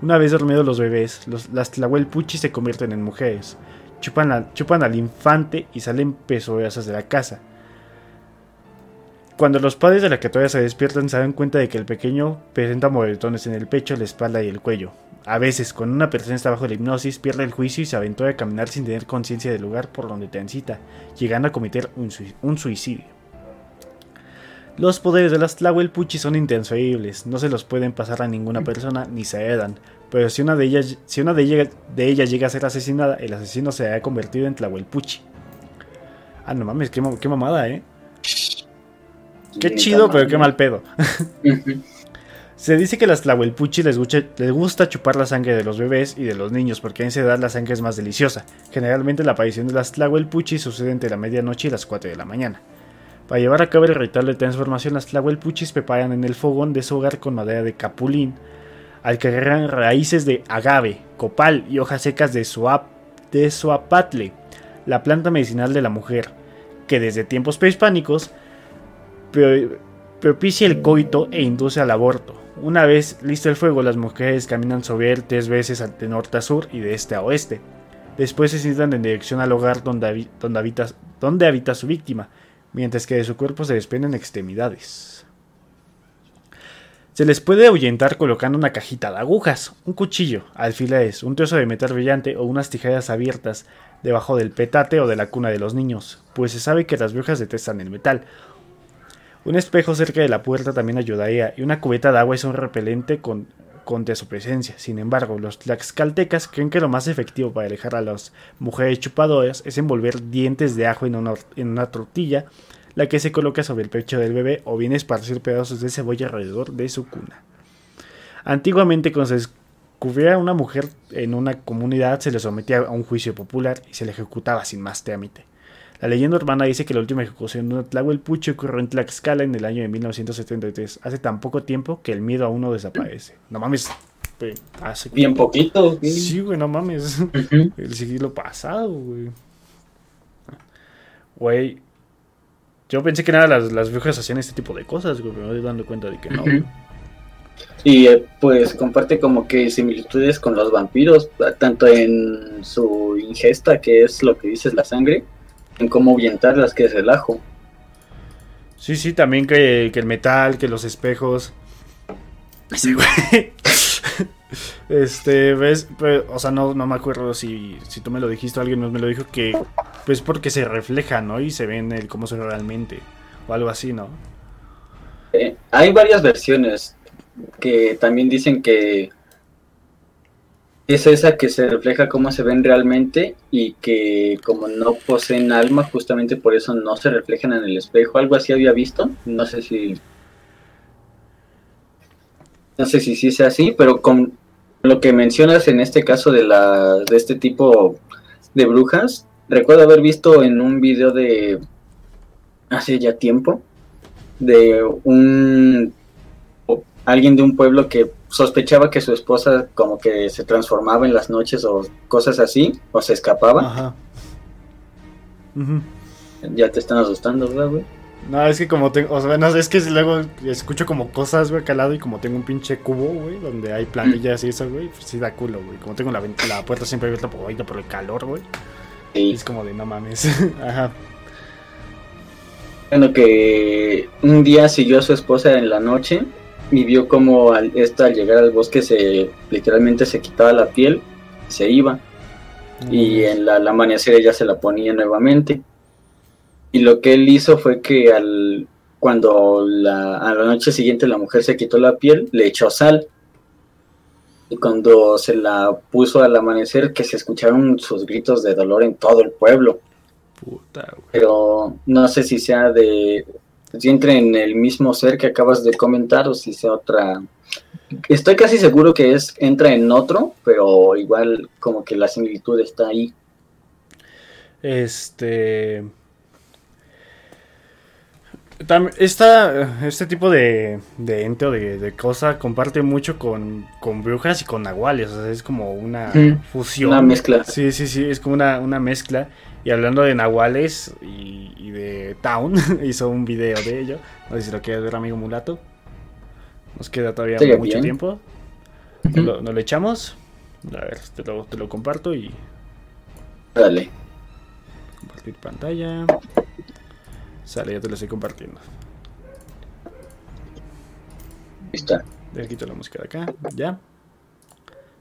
Una vez dormidos los bebés, las tlahuelpuchis se convierten en mujeres, chupan, chupan al infante y salen pesoesas de la casa. Cuando los padres de la criatura se despiertan se dan cuenta de que el pequeño presenta moretones en el pecho, la espalda y el cuello. A veces, cuando una persona está bajo la hipnosis, pierde el juicio y se aventura a caminar sin tener conciencia del lugar por donde transita, llegando a cometer un, suicidio. Los poderes de las Tlahuelpuchi son intransferibles, no se los pueden pasar a ninguna persona ni se heredan, pero si una de ellas, si una de, ellas, llega a ser asesinada, el asesino se ha convertido en Tlahuelpuchi. Ah, no mames, qué, qué mamada, eh. Qué chido, pero qué mal pedo. Se dice que a las tlahuelpuchi les, les gusta chupar la sangre de los bebés y de los niños porque en esa edad la sangre es más deliciosa. Generalmente la aparición de las tlahuelpuchi sucede entre la medianoche y las 4 de la mañana. Para llevar a cabo el ritual de transformación, las tlahuelpuchis preparan en el fogón de su hogar con madera de capulín, al que agarran raíces de agave, copal y hojas secas de, suap, de suapatle, la planta medicinal de la mujer, que desde tiempos prehispánicos propicia el coito e induce al aborto. Una vez listo el fuego, las mujeres caminan sobre él tres veces de norte a sur y de este a oeste. Después se sientan en dirección al hogar donde, habita, donde habita su víctima, mientras que de su cuerpo se desprenden extremidades. Se les puede ahuyentar colocando una cajita de agujas, un cuchillo, alfileres, un trozo de metal brillante o unas tijeras abiertas debajo del petate o de la cuna de los niños, pues se sabe que las brujas detestan el metal, un espejo cerca de la puerta también ayudaría, y una cubeta de agua es un repelente con, contra su presencia. Sin embargo, los tlaxcaltecas creen que lo más efectivo para alejar a las mujeres chupadoras es envolver dientes de ajo en una, en una tortilla, la que se coloca sobre el pecho del bebé, o bien esparcir pedazos de cebolla alrededor de su cuna. Antiguamente, cuando se descubría una mujer en una comunidad, se le sometía a un juicio popular y se le ejecutaba sin más trámite. La leyenda urbana dice que la última ejecución de un Pucho ocurrió en Tlaxcala en el año de 1973, hace tan poco tiempo que el miedo aún no desaparece. No mames. Hace Bien poquito. Sí, güey, no mames. El siglo pasado, güey. Güey. Yo pensé que nada las, las brujas hacían este tipo de cosas, güey, pero me estoy dando cuenta de que no. Y eh, pues comparte como que similitudes con los vampiros, tanto en su ingesta, que es lo que dices, la sangre, en cómo ahuyentarlas, que es el ajo. Sí, sí, también que, el metal, que los espejos. Sí, güey. Este, ves, pues, o sea, no, no me acuerdo si, si tú me lo dijiste o alguien me lo dijo, que pues porque se refleja, ¿no? Y se ven el cómo son realmente, o algo así, ¿no? Eh, hay varias versiones que también dicen que es esa que se refleja cómo se ven realmente y que como no poseen alma, justamente por eso no se reflejan en el espejo. Algo así había visto, no sé si... No sé si sí sea así, pero con lo que mencionas en este caso de, la, de este tipo de brujas, recuerdo haber visto en un video de hace ya tiempo de un alguien de un pueblo que sospechaba que su esposa como que se transformaba en las noches o cosas así, o se escapaba. Ajá. Ya te están asustando, ¿verdad, güey? No, es que como tengo, o sea, no, es que luego escucho como cosas, güey, calado y como tengo un pinche cubo, güey, donde hay planillas y eso, güey, pues sí da culo, güey. Como tengo la, la puerta siempre abierta por, por el calor, güey. Sí. Es como de no mames. Ajá. Bueno, que un día siguió a su esposa en la noche y vio como al, esta al llegar al bosque se literalmente se quitaba la piel, se iba y en la, al amanecer ella se la ponía nuevamente. Y lo que él hizo fue que al cuando la, a la noche siguiente la mujer se quitó la piel, le echó sal. Y cuando se la puso al amanecer, que se escucharon sus gritos de dolor en todo el pueblo. Pero no sé si sea de si entre en el mismo ser que acabas de comentar o si sea otra. Estoy casi seguro que es entra en otro, pero igual como que la similitud está ahí. Este. Esta, este tipo de, de ente o de, cosa comparte mucho con, brujas y con nahuales. O sea, es como una fusión. Una mezcla. Sí, sí, sí, es como una, una mezcla. Y hablando de nahuales y, de Town, hizo un video de ello. No sé si lo quieres ver, amigo mulato. Nos queda todavía mucho tiempo. ¿No lo, echamos? A ver, te lo, te lo comparto y. Dale. Compartir pantalla. Sale, ya te lo estoy compartiendo. Está. De quito la música de acá. Ya.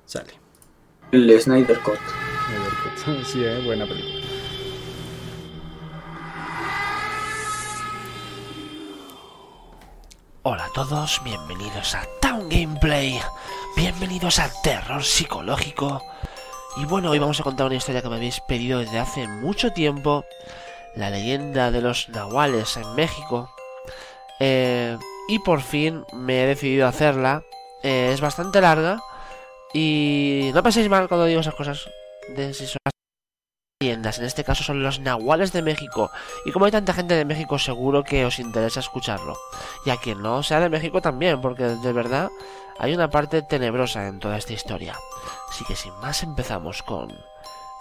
Sale. El Snyder Cut. Snyder Cut. sí, eh, buena película. Hola a todos, bienvenidos a Town Gameplay, bienvenidos al terror psicológico. Y bueno, hoy vamos a contar una historia que me habéis pedido desde hace mucho tiempo, la leyenda de los nahuales en México. Eh, y por fin me he decidido a hacerla. Eh, es bastante larga y no penséis mal cuando digo esas cosas de si son leyendas, en este caso son los nahuales de México. Y como hay tanta gente de México, seguro que os interesa escucharlo. Y a quien no sea de México también, porque de verdad hay una parte tenebrosa en toda esta historia. Así que sin más empezamos con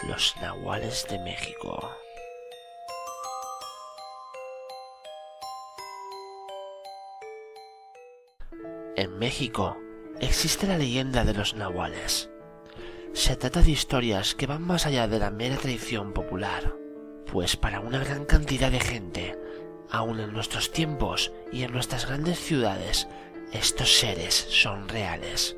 los nahuales de México. En México existe la leyenda de los nahuales se trata de historias que van más allá de la mera tradición popular, pues para una gran cantidad de gente, aun en nuestros tiempos y en nuestras grandes ciudades, estos seres son reales.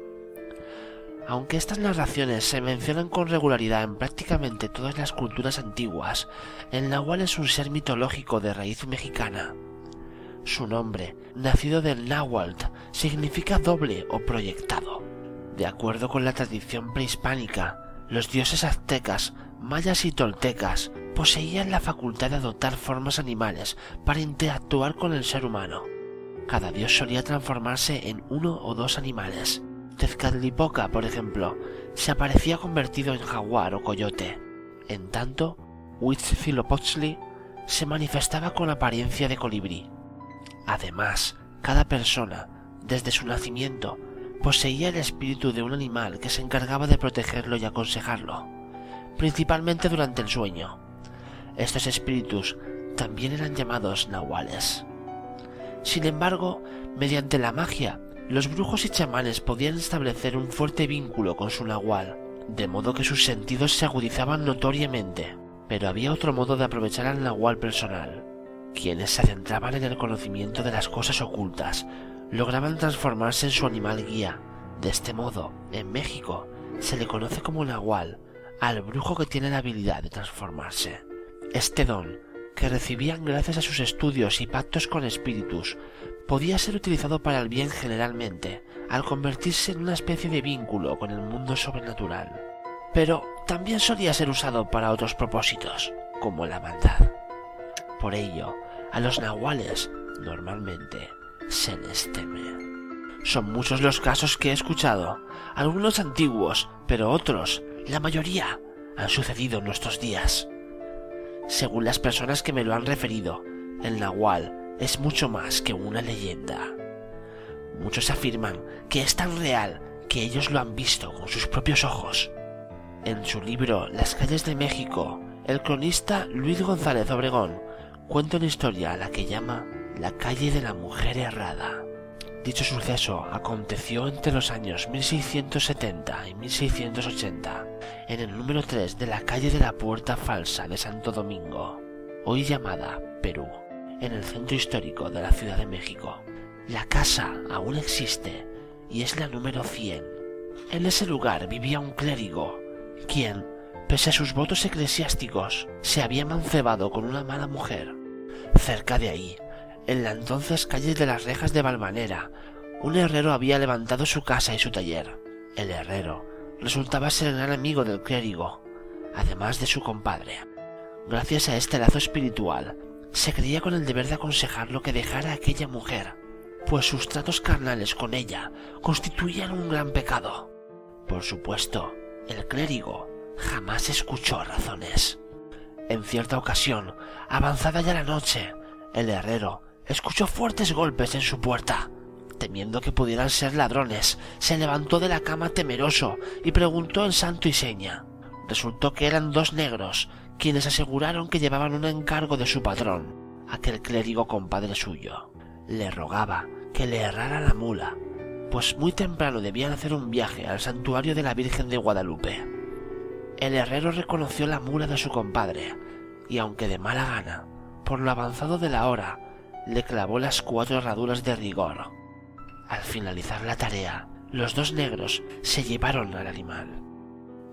Aunque estas narraciones se mencionan con regularidad en prácticamente todas las culturas antiguas, el nahual es un ser mitológico de raíz mexicana. Su nombre, nacido del náhuatl, significa doble o proyectado de acuerdo con la tradición prehispánica, los dioses aztecas, mayas y toltecas poseían la facultad de adoptar formas animales para interactuar con el ser humano. Cada dios solía transformarse en uno o dos animales. Tezcatlipoca, por ejemplo, se aparecía convertido en jaguar o coyote. En tanto, Huitzilopochtli se manifestaba con apariencia de colibrí. Además, cada persona, desde su nacimiento, poseía el espíritu de un animal que se encargaba de protegerlo y aconsejarlo, principalmente durante el sueño. Estos espíritus también eran llamados nahuales. Sin embargo, mediante la magia, los brujos y chamanes podían establecer un fuerte vínculo con su nahual, de modo que sus sentidos se agudizaban notoriamente. Pero había otro modo de aprovechar al nahual personal. Quienes se adentraban en el conocimiento de las cosas ocultas lograban transformarse en su animal guía. De este modo, en México, se le conoce como nahual al brujo que tiene la habilidad de transformarse. Este don, que recibían gracias a sus estudios y pactos con espíritus, podía ser utilizado para el bien generalmente, al convertirse en una especie de vínculo con el mundo sobrenatural. Pero también solía ser usado para otros propósitos, como la maldad. Por ello, a los nahuales normalmente Son muchos los casos que he escuchado, algunos antiguos, pero otros, la mayoría, han sucedido en nuestros días. Según las personas que me lo han referido, el nahual es mucho más que una leyenda. Muchos afirman que es tan real que ellos lo han visto con sus propios ojos. En su libro Las calles de México, el cronista Luis González Obregón cuenta una historia a la que llama La calle de la mujer errada. Dicho suceso aconteció entre los años 1670 y 1680 en el número 3 de la calle de la Puerta Falsa de Santo Domingo, hoy llamada Perú en el centro histórico de la Ciudad de México. La casa aún existe y es la número 100. En ese lugar vivía un clérigo, quien, pese a sus votos eclesiásticos, se había mancebado con una mala mujer. Cerca de ahí, en la entonces calle de las Rejas de Valvanera, un herrero había levantado su casa y su taller. El herrero resultaba ser el gran amigo del clérigo, además de su compadre. Gracias a este lazo espiritual, se creía con el deber de aconsejarlo que dejara a aquella mujer, pues sus tratos carnales con ella constituían un gran pecado. Por supuesto, el clérigo jamás escuchó razones. En cierta ocasión, avanzada ya la noche, el herrero escuchó fuertes golpes en su puerta. Temiendo que pudieran ser ladrones, se levantó de la cama temeroso y preguntó en santo y seña. Resultó que eran dos negros quienes aseguraron que llevaban un encargo de su patrón, aquel clérigo compadre suyo. Le rogaba que le errara la mula, pues muy temprano debían hacer un viaje al santuario de la Virgen de Guadalupe. El herrero reconoció la mula de su compadre, y aunque de mala gana, por lo avanzado de la hora, le clavó las cuatro herraduras de rigor. Al finalizar la tarea, los dos negros se llevaron al animal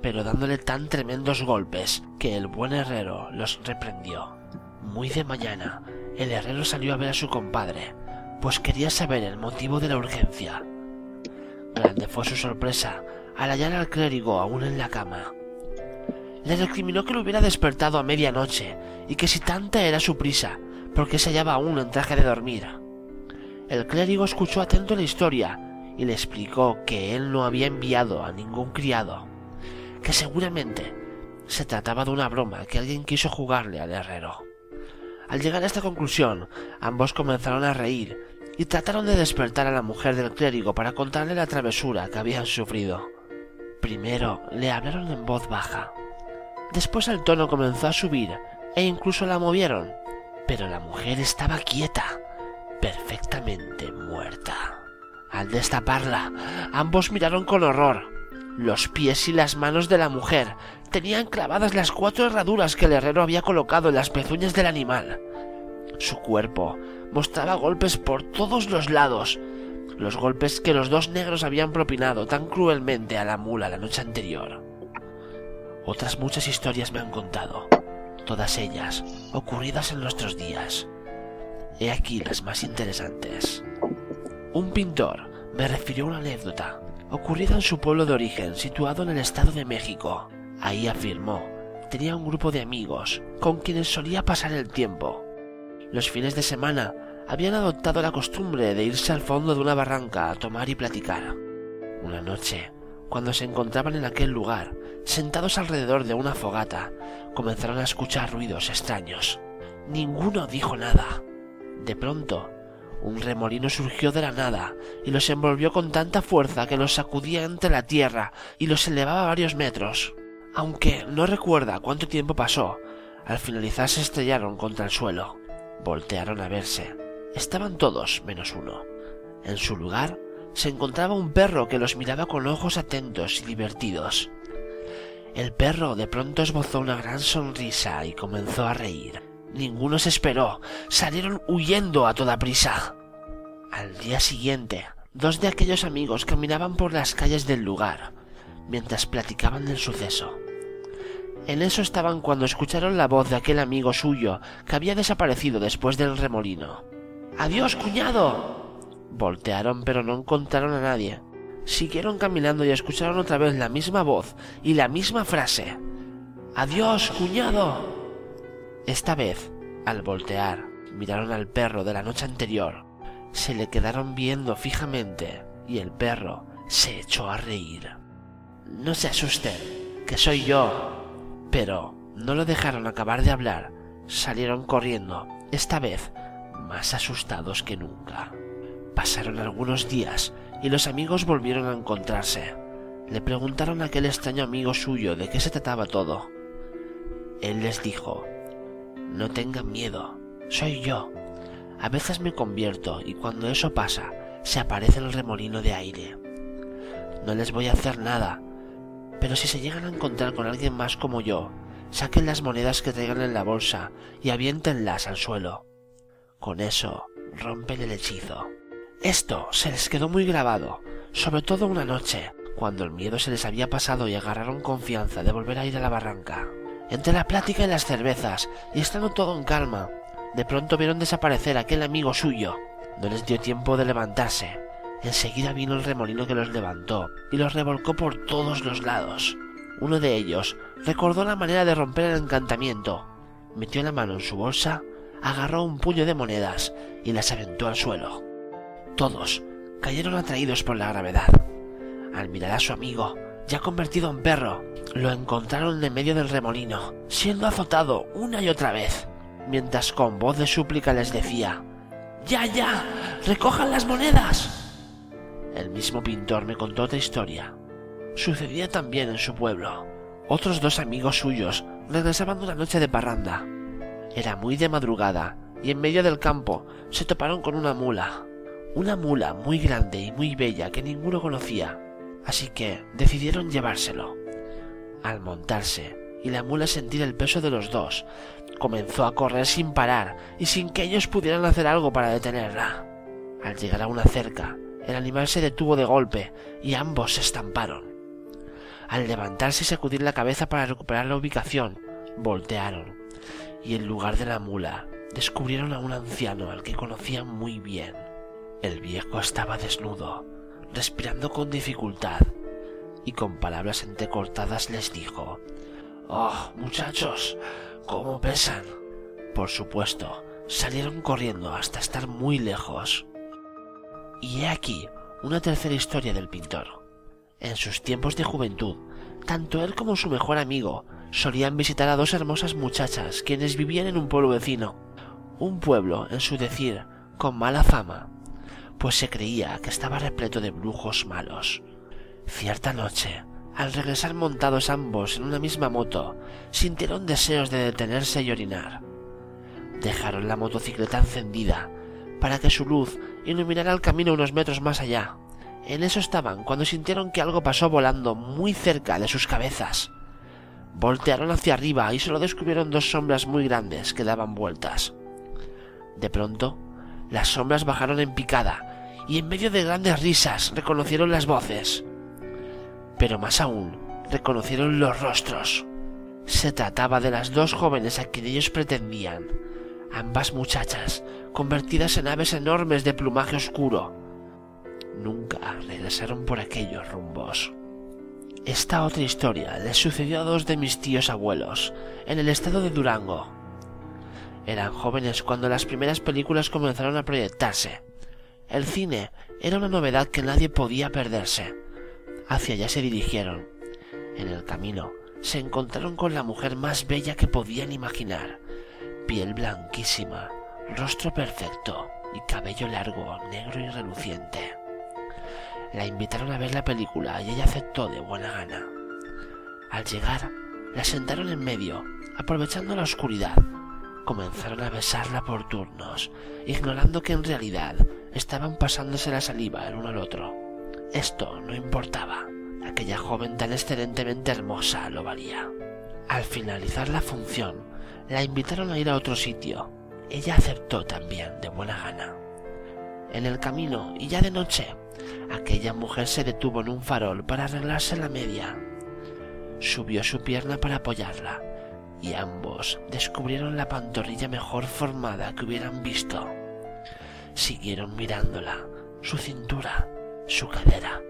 pero dándole tan tremendos golpes que el buen herrero los reprendió. Muy de mañana, el herrero salió a ver a su compadre, pues quería saber el motivo de la urgencia. Grande fue su sorpresa al hallar al clérigo aún en la cama. Le recriminó que lo hubiera despertado a medianoche y que si tanta era su prisa, porque se hallaba aún en traje de dormir. El clérigo escuchó atento la historia y le explicó que él no había enviado a ningún criado que seguramente se trataba de una broma que alguien quiso jugarle al herrero. Al llegar a esta conclusión, ambos comenzaron a reír y trataron de despertar a la mujer del clérigo para contarle la travesura que habían sufrido. Primero le hablaron en voz baja. Después el tono comenzó a subir e incluso la movieron, pero la mujer estaba quieta, perfectamente muerta. Al destaparla, ambos miraron con horror. Los pies y las manos de la mujer tenían clavadas las cuatro herraduras que el herrero había colocado en las pezuñas del animal. Su cuerpo mostraba golpes por todos los lados, los golpes que los dos negros habían propinado tan cruelmente a la mula la noche anterior. Otras muchas historias me han contado, todas ellas ocurridas en nuestros días. He aquí las más interesantes. Un pintor me refirió una anécdota ocurrida en su pueblo de origen, situado en el Estado de México. Ahí afirmó, tenía un grupo de amigos con quienes solía pasar el tiempo. Los fines de semana habían adoptado la costumbre de irse al fondo de una barranca a tomar y platicar. Una noche, cuando se encontraban en aquel lugar, sentados alrededor de una fogata, comenzaron a escuchar ruidos extraños. Ninguno dijo nada. De pronto, un remolino surgió de la nada y los envolvió con tanta fuerza que los sacudía entre la tierra y los elevaba varios metros. Aunque no recuerda cuánto tiempo pasó, al finalizar se estrellaron contra el suelo. Voltearon a verse. Estaban todos menos uno. En su lugar se encontraba un perro que los miraba con ojos atentos y divertidos. El perro de pronto esbozó una gran sonrisa y comenzó a reír. Ninguno se esperó, salieron huyendo a toda prisa. Al día siguiente, dos de aquellos amigos caminaban por las calles del lugar, mientras platicaban del suceso. En eso estaban cuando escucharon la voz de aquel amigo suyo que había desaparecido después del remolino. ¡Adiós, cuñado! Voltearon pero no encontraron a nadie. Siguieron caminando y escucharon otra vez la misma voz y la misma frase. ¡Adiós, cuñado! Esta vez, al voltear, miraron al perro de la noche anterior. Se le quedaron viendo fijamente y el perro se echó a reír. No se asusten, que soy yo. Pero no lo dejaron acabar de hablar. Salieron corriendo, esta vez más asustados que nunca. Pasaron algunos días y los amigos volvieron a encontrarse. Le preguntaron a aquel extraño amigo suyo de qué se trataba todo. Él les dijo, no tengan miedo, soy yo. A veces me convierto y cuando eso pasa, se aparece el remolino de aire. No les voy a hacer nada, pero si se llegan a encontrar con alguien más como yo, saquen las monedas que traigan en la bolsa y aviéntenlas al suelo. Con eso rompen el hechizo. Esto se les quedó muy grabado, sobre todo una noche, cuando el miedo se les había pasado y agarraron confianza de volver a ir a la barranca. Entre la plática y las cervezas, y estando todo en calma, de pronto vieron desaparecer aquel amigo suyo. No les dio tiempo de levantarse. Enseguida vino el remolino que los levantó y los revolcó por todos los lados. Uno de ellos recordó la manera de romper el encantamiento. Metió la mano en su bolsa, agarró un puño de monedas y las aventó al suelo. Todos cayeron atraídos por la gravedad. Al mirar a su amigo, ya convertido en perro, lo encontraron en medio del remolino, siendo azotado una y otra vez, mientras con voz de súplica les decía ¡Ya, ya! ¡Recojan las monedas! El mismo pintor me contó otra historia. Sucedía también en su pueblo. Otros dos amigos suyos regresaban una noche de parranda. Era muy de madrugada, y en medio del campo se toparon con una mula, una mula muy grande y muy bella que ninguno conocía, así que decidieron llevárselo. Al montarse y la mula sentir el peso de los dos, comenzó a correr sin parar y sin que ellos pudieran hacer algo para detenerla. Al llegar a una cerca, el animal se detuvo de golpe y ambos se estamparon. Al levantarse y sacudir la cabeza para recuperar la ubicación, voltearon y en lugar de la mula descubrieron a un anciano al que conocían muy bien. El viejo estaba desnudo, respirando con dificultad, y con palabras entrecortadas les dijo Oh, muchachos, ¿cómo pesan? Por supuesto, salieron corriendo hasta estar muy lejos. Y he aquí una tercera historia del pintor. En sus tiempos de juventud, tanto él como su mejor amigo solían visitar a dos hermosas muchachas quienes vivían en un pueblo vecino, un pueblo, en su decir, con mala fama, pues se creía que estaba repleto de brujos malos. Cierta noche, al regresar montados ambos en una misma moto, sintieron deseos de detenerse y orinar. Dejaron la motocicleta encendida para que su luz iluminara el camino unos metros más allá. En eso estaban cuando sintieron que algo pasó volando muy cerca de sus cabezas. Voltearon hacia arriba y solo descubrieron dos sombras muy grandes que daban vueltas. De pronto, las sombras bajaron en picada y en medio de grandes risas reconocieron las voces. Pero más aún, reconocieron los rostros. Se trataba de las dos jóvenes a quien ellos pretendían, ambas muchachas, convertidas en aves enormes de plumaje oscuro. Nunca regresaron por aquellos rumbos. Esta otra historia le sucedió a dos de mis tíos abuelos, en el estado de Durango, eran jóvenes cuando las primeras películas comenzaron a proyectarse. El cine era una novedad que nadie podía perderse. Hacia allá se dirigieron. En el camino se encontraron con la mujer más bella que podían imaginar. Piel blanquísima, rostro perfecto y cabello largo, negro y reluciente. La invitaron a ver la película y ella aceptó de buena gana. Al llegar, la sentaron en medio, aprovechando la oscuridad comenzaron a besarla por turnos, ignorando que en realidad estaban pasándose la saliva el uno al otro. Esto no importaba. Aquella joven tan excelentemente hermosa lo valía. Al finalizar la función, la invitaron a ir a otro sitio. Ella aceptó también de buena gana. En el camino, y ya de noche, aquella mujer se detuvo en un farol para arreglarse la media. Subió su pierna para apoyarla, y ambos descubrieron la pantorrilla mejor formada que hubieran visto. Siguieron mirándola, su cintura, su cadera,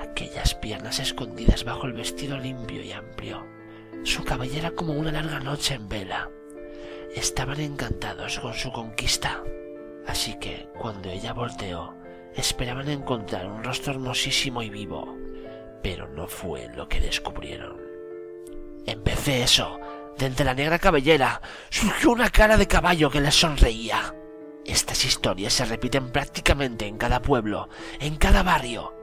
aquellas piernas escondidas bajo el vestido limpio y amplio, su cabellera como una larga noche en vela. Estaban encantados con su conquista, así que cuando ella volteó, esperaban encontrar un rostro hermosísimo y vivo, pero no fue lo que descubrieron. Empecé eso. De la negra cabellera surgió una cara de caballo que les sonreía. Estas historias se repiten prácticamente en cada pueblo, en cada barrio.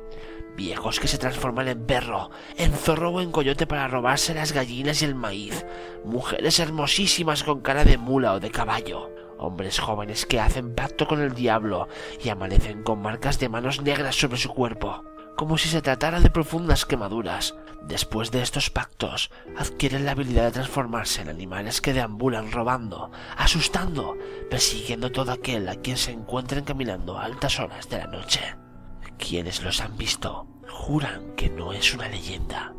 Viejos que se transforman en perro, en zorro o en coyote para robarse las gallinas y el maíz. Mujeres hermosísimas con cara de mula o de caballo. Hombres jóvenes que hacen pacto con el diablo y amanecen con marcas de manos negras sobre su cuerpo, como si se tratara de profundas quemaduras. Después de estos pactos, adquieren la habilidad de transformarse en animales que deambulan robando, asustando, persiguiendo todo aquel a quien se encuentren caminando a altas horas de la noche. Quienes los han visto juran que no es una leyenda.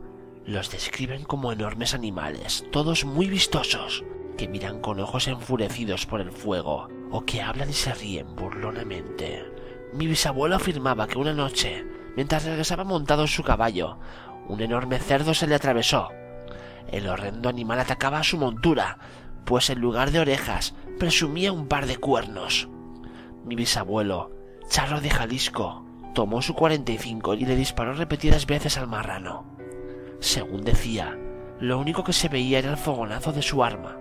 Los describen como enormes animales, todos muy vistosos, que miran con ojos enfurecidos por el fuego o que hablan y se ríen burlonamente. Mi bisabuelo afirmaba que una noche, mientras regresaba montado en su caballo, un enorme cerdo se le atravesó. El horrendo animal atacaba a su montura, pues en lugar de orejas presumía un par de cuernos. Mi bisabuelo, Charro de Jalisco, tomó su 45 y le disparó repetidas veces al marrano. Según decía, lo único que se veía era el fogonazo de su arma,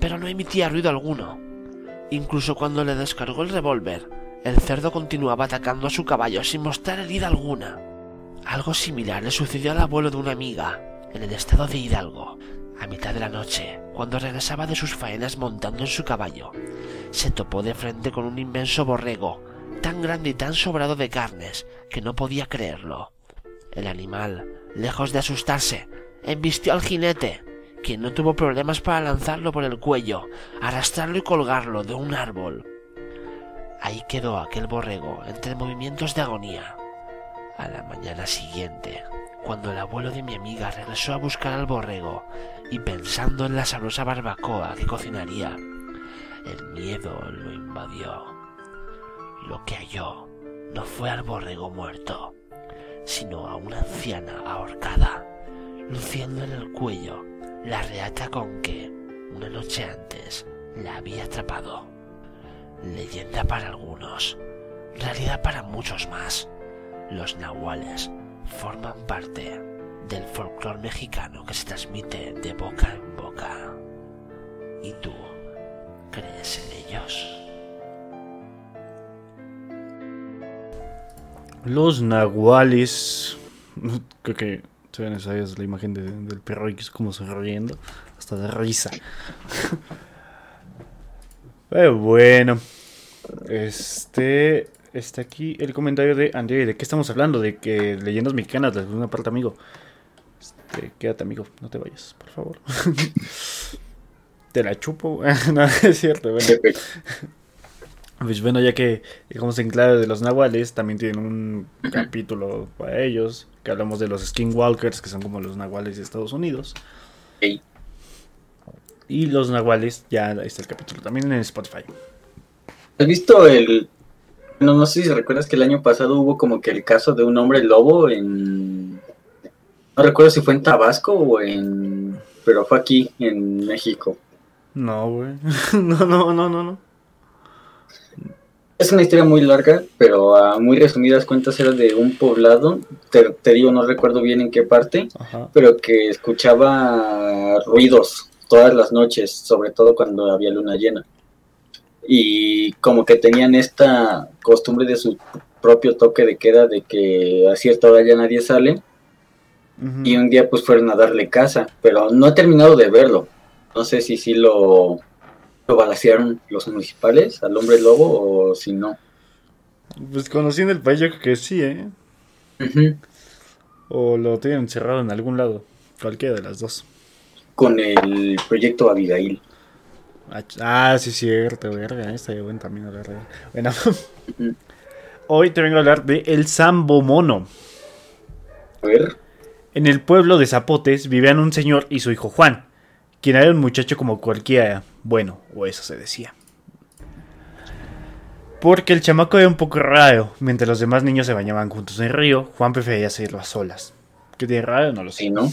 pero no emitía ruido alguno. Incluso cuando le descargó el revólver, el cerdo continuaba atacando a su caballo sin mostrar herida alguna. Algo similar le sucedió al abuelo de una amiga, en el estado de Hidalgo, a mitad de la noche, cuando regresaba de sus faenas montando en su caballo. Se topó de frente con un inmenso borrego, tan grande y tan sobrado de carnes, que no podía creerlo. El animal, lejos de asustarse, embistió al jinete, quien no tuvo problemas para lanzarlo por el cuello, arrastrarlo y colgarlo de un árbol. Ahí quedó aquel borrego entre movimientos de agonía. A la mañana siguiente, cuando el abuelo de mi amiga regresó a buscar al borrego y pensando en la sabrosa barbacoa que cocinaría, el miedo lo invadió. Lo que halló no fue al borrego muerto, sino a una anciana ahorcada, luciendo en el cuello la reata con que, una noche antes, la había atrapado. Leyenda para algunos, realidad para muchos más los nahuales forman parte del folclore mexicano que se transmite de boca en boca. ¿Y tú crees en ellos? Los nahuales. Creo que ven esa es la imagen del perro y que es como se riendo. Hasta de risa. Pero bueno. Este está aquí el comentario de André. ¿De qué estamos hablando? De que leyendas mexicanas, de una parte, amigo. Este, quédate, amigo, no te vayas, por favor. te la chupo. no, es cierto, bueno. Pues bueno, ya que dejamos en claro de los nahuales, también tienen un capítulo para ellos, que hablamos de los skinwalkers, que son como los nahuales de Estados Unidos. Y los nahuales, ya está el capítulo también en Spotify. ¿Has visto el no, no sé si recuerdas que el año pasado hubo como que el caso de un hombre lobo en... No recuerdo si fue en Tabasco o en... Pero fue aquí, en México. No, güey. no, no, no, no, no. Es una historia muy larga, pero a muy resumidas cuentas era de un poblado, te, digo, no recuerdo bien en qué parte, pero que escuchaba ruidos todas las noches, sobre todo cuando había luna llena y como que tenían esta costumbre de su propio toque de queda de que a cierta hora ya nadie sale y un día pues fueron a darle casa, pero no he terminado de verlo. No sé si sí lo, lo balacearon los municipales al hombre lobo o si no. Pues conociendo el país, yo creo que sí, ¿eh? O lo tienen encerrado en algún lado. Cualquiera de las dos. Con el proyecto Abigail. Ah, sí, cierto, verga. Está bueno también, la verdad. Bueno. Hoy te vengo a hablar de El Sambo Mono. A ver. En el pueblo de Zapotes vivían un señor y su hijo Juan, quien era un muchacho como cualquiera. Bueno, o eso se decía. Porque el chamaco era un poco raro. Mientras los demás niños se bañaban juntos en el río, Juan prefería hacerlo a solas. ¿Qué tiene raro? No lo sé. Sí, ¿no?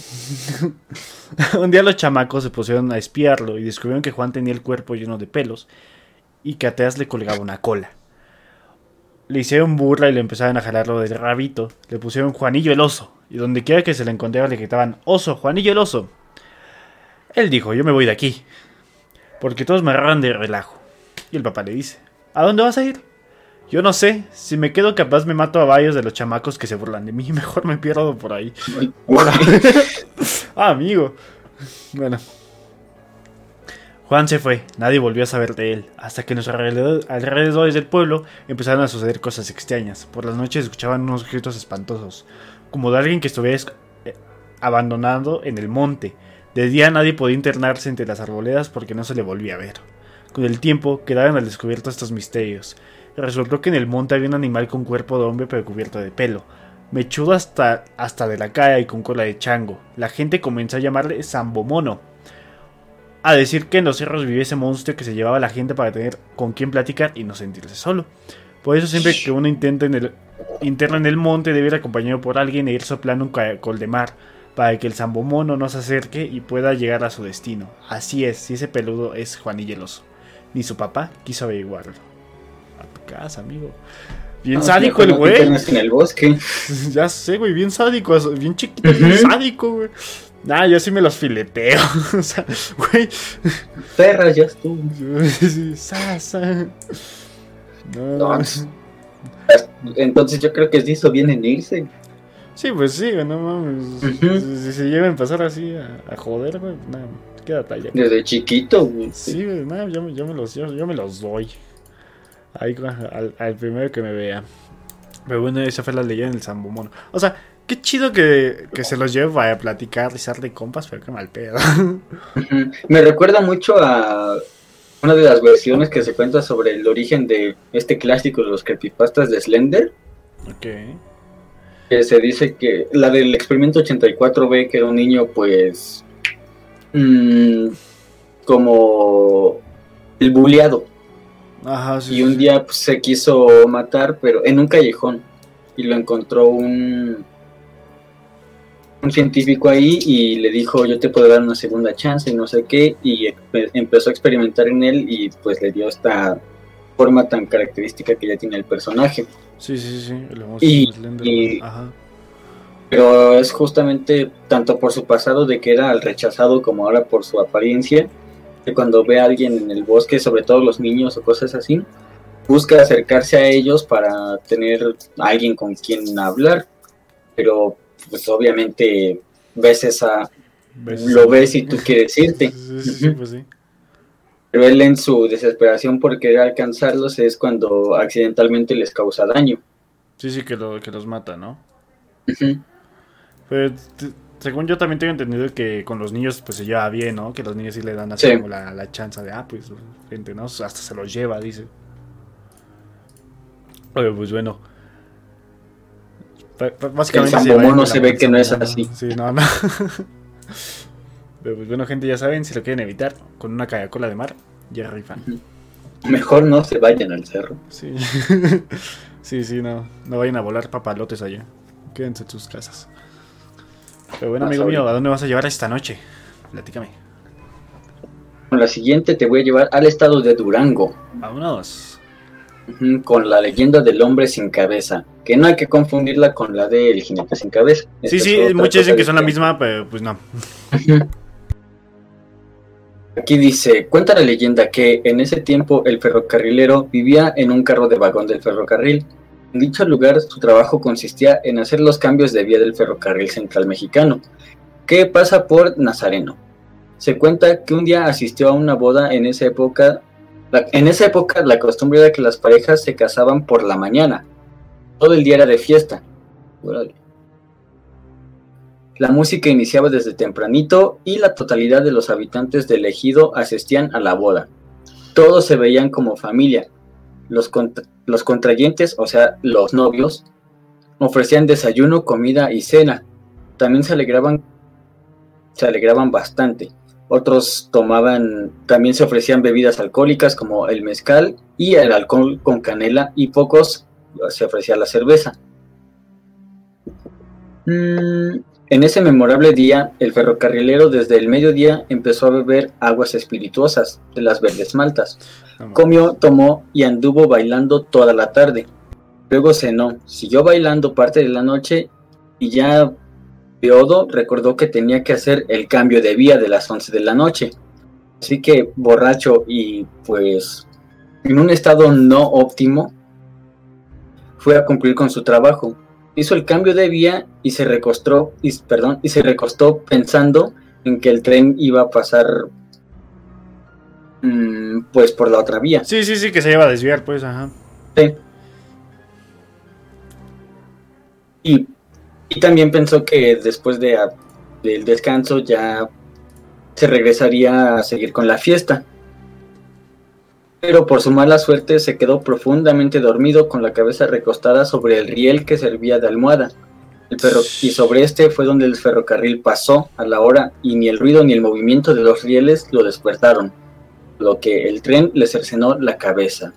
un día los chamacos se pusieron a espiarlo y descubrieron que Juan tenía el cuerpo lleno de pelos y que atrás le colgaba una cola. Le hicieron burla y le empezaron a jalarlo del rabito. Le pusieron Juanillo el oso. Y donde quiera que se le encontrara le gritaban Oso, Juanillo el oso. Él dijo, yo me voy de aquí. Porque todos me agarran de relajo. Y el papá le dice, ¿A dónde vas a ir? Yo no sé, si me quedo capaz me mato a varios de los chamacos que se burlan de mí, mejor me pierdo por ahí. ah, amigo. Bueno. Juan se fue, nadie volvió a saber de él, hasta que en los alrededores del pueblo empezaron a suceder cosas extrañas. Por las noches escuchaban unos gritos espantosos, como de alguien que estuviera eh, abandonado en el monte. De día nadie podía internarse entre las arboledas porque no se le volvía a ver. Con el tiempo quedaron al descubierto estos misterios. Resultó que en el monte había un animal con cuerpo de hombre pero cubierto de pelo, mechudo hasta, hasta de la cara y con cola de chango. La gente comenzó a llamarle Sambomono. A decir que en los cerros vivía ese monstruo que se llevaba a la gente para tener con quien platicar y no sentirse solo. Por eso siempre que uno intenta en el, interna en el monte debe ir acompañado por alguien e ir soplando un caracol de mar para que el sambomono no se acerque y pueda llegar a su destino. Así es, si ese peludo es Juanilleloso ni su papá quiso averiguarlo. A tu casa, amigo. Bien sádico el güey. En el bosque. ya sé, güey, bien sádico, bien chiquito, bien sádico, güey. Nah, yo sí me los fileteo. o sea, güey. Perras, ya estuvo. Sasa. No, no. Entonces yo creo que se hizo bien en irse. Sí, pues sí, no mames. Si, se llegan a pasar así a, joder, güey, nada. Queda talla. Desde chiquito, güey. Sí, no, yo, yo, me los, yo, me los doy. Ahí al, primero que me vea. Pero bueno, esa fue la leyenda del Sambomono. O sea, qué chido que, que se los lleve a platicar, risar de compas, pero qué mal pedo. Me recuerda mucho a una de las versiones que se cuenta sobre el origen de este clásico, los creepypastas de Slender. Ok. Que se dice que la del experimento 84B, que era un niño, pues Mm, como el buleado. Y un día pues, se quiso matar, pero en un callejón. Y lo encontró un, un científico ahí y le dijo, yo te puedo dar una segunda chance y no sé qué. Y empezó a experimentar en él y pues le dio esta forma tan característica que ya tiene el personaje. Sí, sí, sí. y, pero es justamente tanto por su pasado de que era el rechazado como ahora por su apariencia, que cuando ve a alguien en el bosque, sobre todo los niños o cosas así, busca acercarse a ellos para tener a alguien con quien hablar, pero pues obviamente ves esa, lo ves y tú quieres irte. Pues pero él en su desesperación por querer alcanzarlos es cuando accidentalmente les causa daño. Sí, sí, que, lo, que los mata, ¿no? Pero según yo también tengo entendido que con los niños pues se lleva bien, ¿no? Que los niños sí le dan así como la, la chance de, ah, pues, gente, ¿no? Hasta se los lleva, dice. Oye, pues bueno. Básicamente el no se ve que no es así. Sí, no, no. Pero pues bueno, gente, ya saben, si lo quieren evitar, con una cola de mar, ya rifan. Mejor no se vayan al cerro. Sí. sí, sí, no. No vayan a volar papalotes allá. Quédense en sus casas. Pero bueno, amigo mío, ¿a dónde vas a llevar esta noche? Platícame. Con la siguiente te voy a llevar al estado de Durango. Vámonos. Con la leyenda del hombre sin cabeza. Que no hay que confundirla con la del jinete sin cabeza. sí, sí, muchos dicen que son la misma, pero pues no. Aquí dice, cuenta la leyenda que en ese tiempo el ferrocarrilero vivía en un carro de vagón del ferrocarril en dicho lugar, su trabajo consistía en hacer los cambios de vía del ferrocarril central mexicano, que pasa por Nazareno. Se cuenta que un día asistió a una boda en esa época en esa época la costumbre era que las parejas se casaban por la mañana. Todo el día era de fiesta. La música iniciaba desde tempranito y la totalidad de los habitantes del ejido asistían a la boda. Todos se veían como familia. Los, los contrayentes, o sea, los novios, ofrecían desayuno, comida y cena. También se alegraban, se alegraban bastante. Otros tomaban, también se ofrecían bebidas alcohólicas como el mezcal y el alcohol con canela y pocos se ofrecía la cerveza. Mm, en ese memorable día, el ferrocarrilero desde el mediodía empezó a beber aguas espirituosas de las verdes maltas. Comió, tomó y anduvo bailando toda la tarde. Luego cenó, siguió bailando parte de la noche y ya Beodo recordó que tenía que hacer el cambio de vía de las 11 de la noche. Así que borracho y pues en un estado no óptimo, fue a cumplir con su trabajo. Hizo el cambio de vía y se recostó, y, perdón, y se recostó pensando en que el tren iba a pasar mm, pues por la otra vía. Sí, sí, sí, que se iba a desviar, pues, ajá. Sí. Y y también pensó que después de, del descanso ya se regresaría a seguir con la fiesta. Pero por su mala suerte se quedó profundamente dormido con la cabeza recostada sobre el riel que servía de almohada. Y sobre este fue donde el ferrocarril pasó a la hora y ni el ruido ni el movimiento de los rieles lo despertaron, lo que el tren le cercenó la cabeza.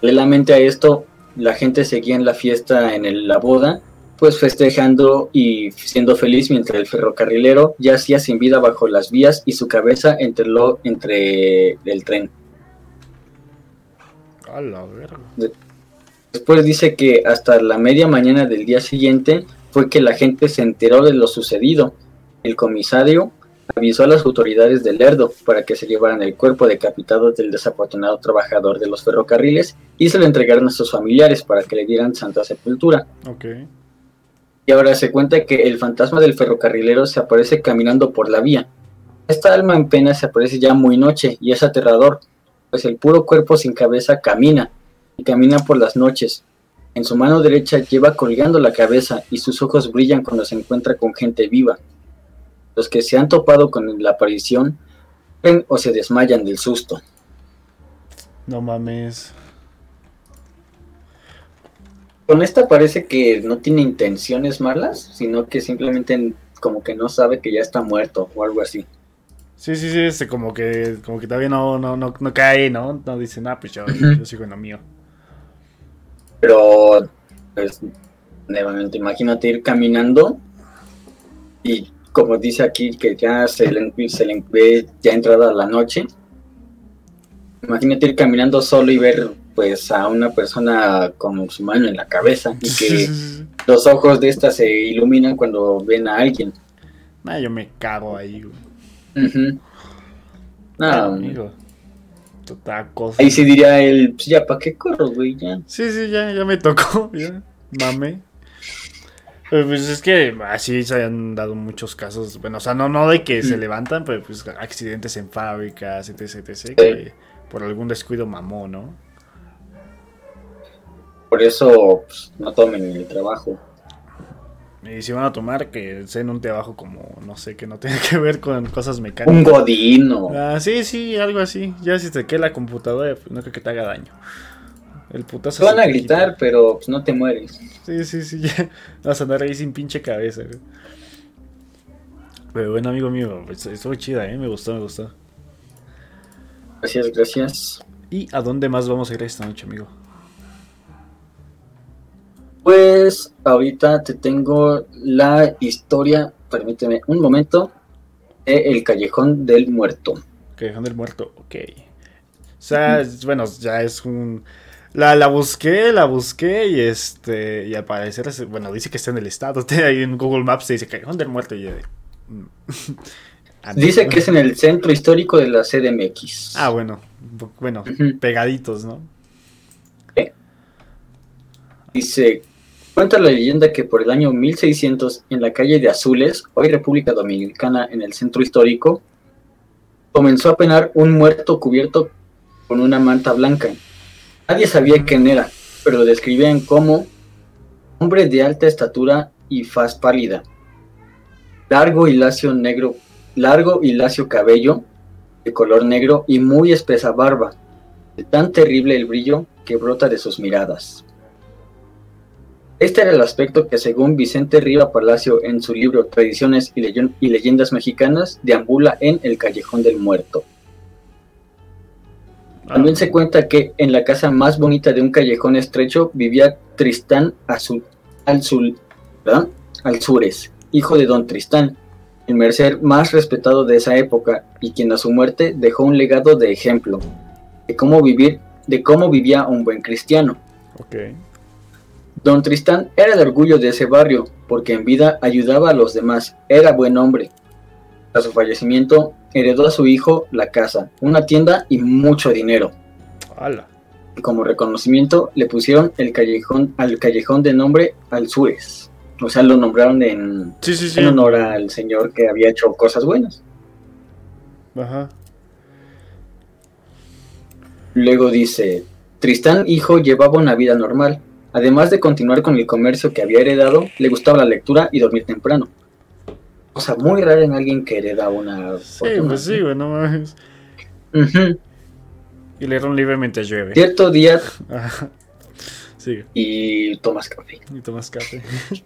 Paralelamente a esto, la gente seguía en la fiesta, en la boda, pues festejando y siendo feliz mientras el ferrocarrilero yacía sin vida bajo las vías y su cabeza entre, lo, entre el tren. A la verga. Después dice que hasta la media mañana del día siguiente fue que la gente se enteró de lo sucedido. El comisario avisó a las autoridades del Lerdo para que se llevaran el cuerpo decapitado del desafortunado trabajador de los ferrocarriles y se lo entregaran a sus familiares para que le dieran santa sepultura. Okay. Y ahora se cuenta que el fantasma del ferrocarrilero se aparece caminando por la vía. Esta alma en pena se aparece ya muy noche y es aterrador, pues el puro cuerpo sin cabeza camina y camina por las noches. En su mano derecha lleva colgando la cabeza y sus ojos brillan cuando se encuentra con gente viva. Los que se han topado con la aparición ven o se desmayan del susto. No mames. Con esta parece que no tiene intenciones malas, sino que simplemente como que no sabe que ya está muerto o algo así. Sí, sí, sí, este, como que como que todavía no, no, no, no cae, ¿no? No dice, nada, pues yo, yo sigo en lo mío. Pero, pues, nuevamente, imagínate ir caminando y como dice aquí, que ya se le, se le ve ya entrada la noche. Imagínate ir caminando solo y ver pues a una persona con su mano en la cabeza y que los ojos de esta se iluminan cuando ven a alguien. Ah, yo me cago ahí, güey. Ah, amigo. Total cosa. Ahí sí diría él, pues ya, ¿para qué corro, güey? Ya. Sí, sí, ya, ya me tocó, ya. Mame. Pues es que así se han dado muchos casos, bueno, o sea, no, no de que se mm. levantan, pero pues accidentes en fábricas, etc, etc, que por algún descuido mamó, ¿no? Por eso pues, no tomen el trabajo. Y si van a tomar, que sea en un trabajo como, no sé, que no tenga que ver con cosas mecánicas. Un godino. Ah, sí, sí, algo así. Ya si te queda la computadora, pues no creo que te haga daño. El putazo. Te van a gritar, pero pues, no te mueres. Sí, sí, sí, ya. Vas a andar ahí sin pinche cabeza, Pero bueno, amigo mío, pues, estuvo chida, ¿eh? Me gustó, me gustó. Gracias, gracias. ¿Y a dónde más vamos a ir esta noche, amigo? Pues ahorita te tengo la historia, permíteme un momento, de El Callejón del Muerto. Callejón del Muerto, ok. O sea, bueno, ya es un la, la busqué, la busqué y este. Y al parecer, bueno, dice que está en el estado. Ahí en Google Maps te dice que ¿dónde muerto? Y mm. ah, dice que es en el centro histórico de la CDMX. Ah, bueno. Bueno, pegaditos, ¿no? Dice. Cuenta la leyenda que por el año 1600, en la calle de Azules, hoy República Dominicana, en el centro histórico, comenzó a penar un muerto cubierto con una manta blanca. Nadie sabía quién era, pero lo describían como hombre de alta estatura y faz pálida, largo y lacio negro, largo y lacio cabello de color negro y muy espesa barba, de tan terrible el brillo que brota de sus miradas. Este era el aspecto que según Vicente Riva Palacio en su libro Tradiciones y, y Leyendas Mexicanas deambula en El Callejón del Muerto. También se cuenta que en la casa más bonita de un callejón estrecho vivía Tristán Azul, Alzures, hijo de don Tristán, el mercer más respetado de esa época y quien a su muerte dejó un legado de ejemplo de cómo vivir, de cómo vivía un buen cristiano. Don Tristán era el orgullo de ese barrio, porque en vida ayudaba a los demás, era buen hombre. A su fallecimiento, heredó a su hijo la casa, una tienda y mucho dinero. Como reconocimiento, le pusieron el callejón al callejón de nombre Alzures. O sea, lo nombraron en, en honor al señor que había hecho cosas buenas. Ajá. Luego dice, Tristán hijo llevaba una vida normal. Además de continuar con el comercio que había heredado, le gustaba la lectura y dormir temprano. O sea, muy raro en alguien que hereda una Sí, pues sí, güey, no mames. Y leer un libro mientras llueve. Cierto día... sí. Y tomas café. Y tomas café.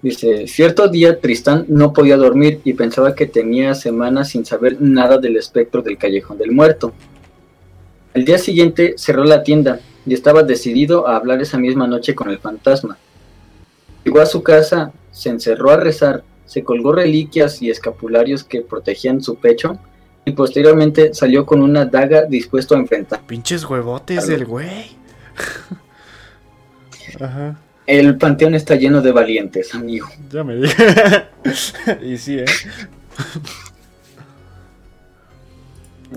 Dice, cierto día Tristán no podía dormir y pensaba que tenía semanas sin saber nada del espectro del callejón del muerto. Al día siguiente cerró la tienda y estaba decidido a hablar esa misma noche con el fantasma. Llegó a su casa, se encerró a rezar, se colgó reliquias y escapularios que protegían su pecho y posteriormente salió con una daga dispuesto a enfrentar. Pinches huevotes del güey. Ajá. El panteón está lleno de valientes, amigo. Ya me dije. y sí, ¿eh?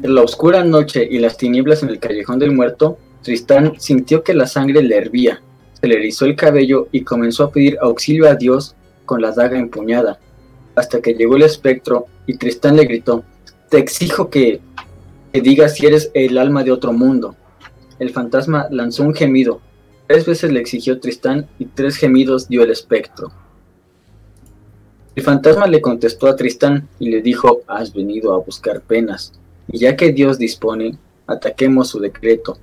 La oscura noche y las tinieblas en el callejón del muerto, Tristán sintió que la sangre le hervía, se le erizó el cabello y comenzó a pedir auxilio a Dios con la daga empuñada, hasta que llegó el espectro y Tristán le gritó, te exijo que, que digas si eres el alma de otro mundo. El fantasma lanzó un gemido, tres veces le exigió Tristán y tres gemidos dio el espectro. El fantasma le contestó a Tristán y le dijo, has venido a buscar penas y ya que Dios dispone, ataquemos su decreto.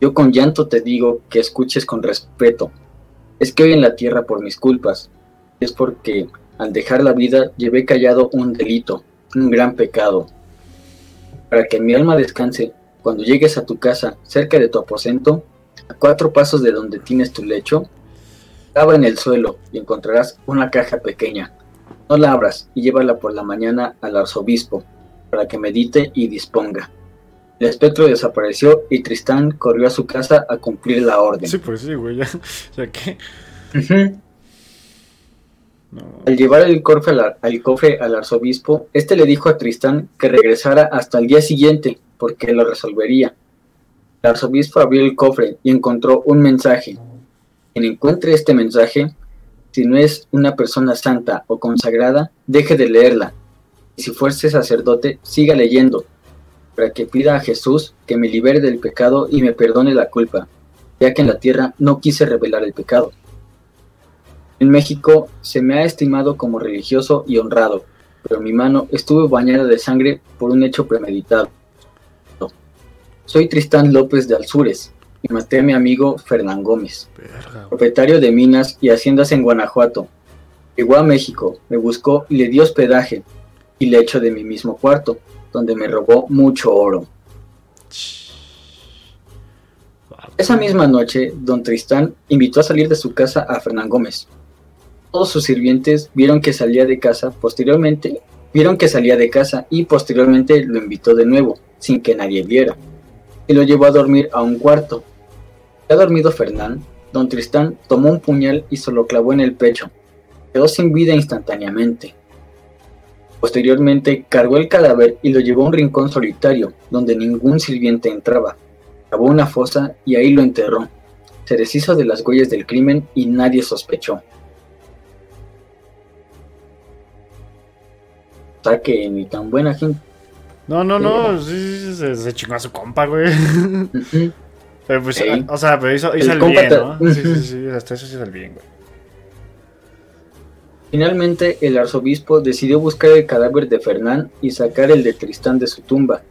Yo con llanto te digo que escuches con respeto. Es que hoy en la tierra por mis culpas, es porque al dejar la vida llevé callado un delito, un gran pecado. Para que mi alma descanse, cuando llegues a tu casa, cerca de tu aposento, a cuatro pasos de donde tienes tu lecho, cava en el suelo y encontrarás una caja pequeña. No la abras y llévala por la mañana al arzobispo, para que medite y disponga. El espectro desapareció y Tristán corrió a su casa a cumplir la orden. Sí, pues sí, güey, ya, que... Al llevar el cofre, al, cofre al arzobispo, este le dijo a Tristán que regresara hasta el día siguiente, porque lo resolvería. El arzobispo abrió el cofre y encontró un mensaje. Quien encuentre este mensaje, si no es una persona santa o consagrada, deje de leerla y si fuese sacerdote, siga leyendo, para que pida a Jesús que me libere del pecado y me perdone la culpa, ya que en la tierra no quise revelar el pecado. En México se me ha estimado como religioso y honrado, pero mi mano estuvo bañada de sangre por un hecho premeditado. Soy Tristán López de Alzures y maté a mi amigo Fernán Gómez, propietario de minas y haciendas en Guanajuato. Llegó a México, me buscó y le dio hospedaje, y le echo de mi mismo cuarto, donde me robó mucho oro. Esa misma noche, don Tristán invitó a salir de su casa a Fernán Gómez. Todos sus sirvientes vieron que salía de casa, posteriormente vieron que salía de casa y posteriormente lo invitó de nuevo, sin que nadie viera, y lo llevó a dormir a un cuarto. Ya dormido Fernán, don Tristán tomó un puñal y se lo clavó en el pecho. Quedó sin vida instantáneamente. Posteriormente cargó el cadáver y lo llevó a un rincón solitario, donde ningún sirviente entraba. Cavó una fosa y ahí lo enterró. Se deshizo de las huellas del crimen y nadie sospechó. ataque ni tan buena gente. No, no, no, sí, sí, se, chingó a su compa, güey. pero pues, o sea, pero hizo, hizo el, bien, ¿no? Sí, sí, sí, hasta eso hizo el bien, güey. Finalmente, el arzobispo decidió buscar el cadáver de Fernán y sacar el de Tristán de su tumba.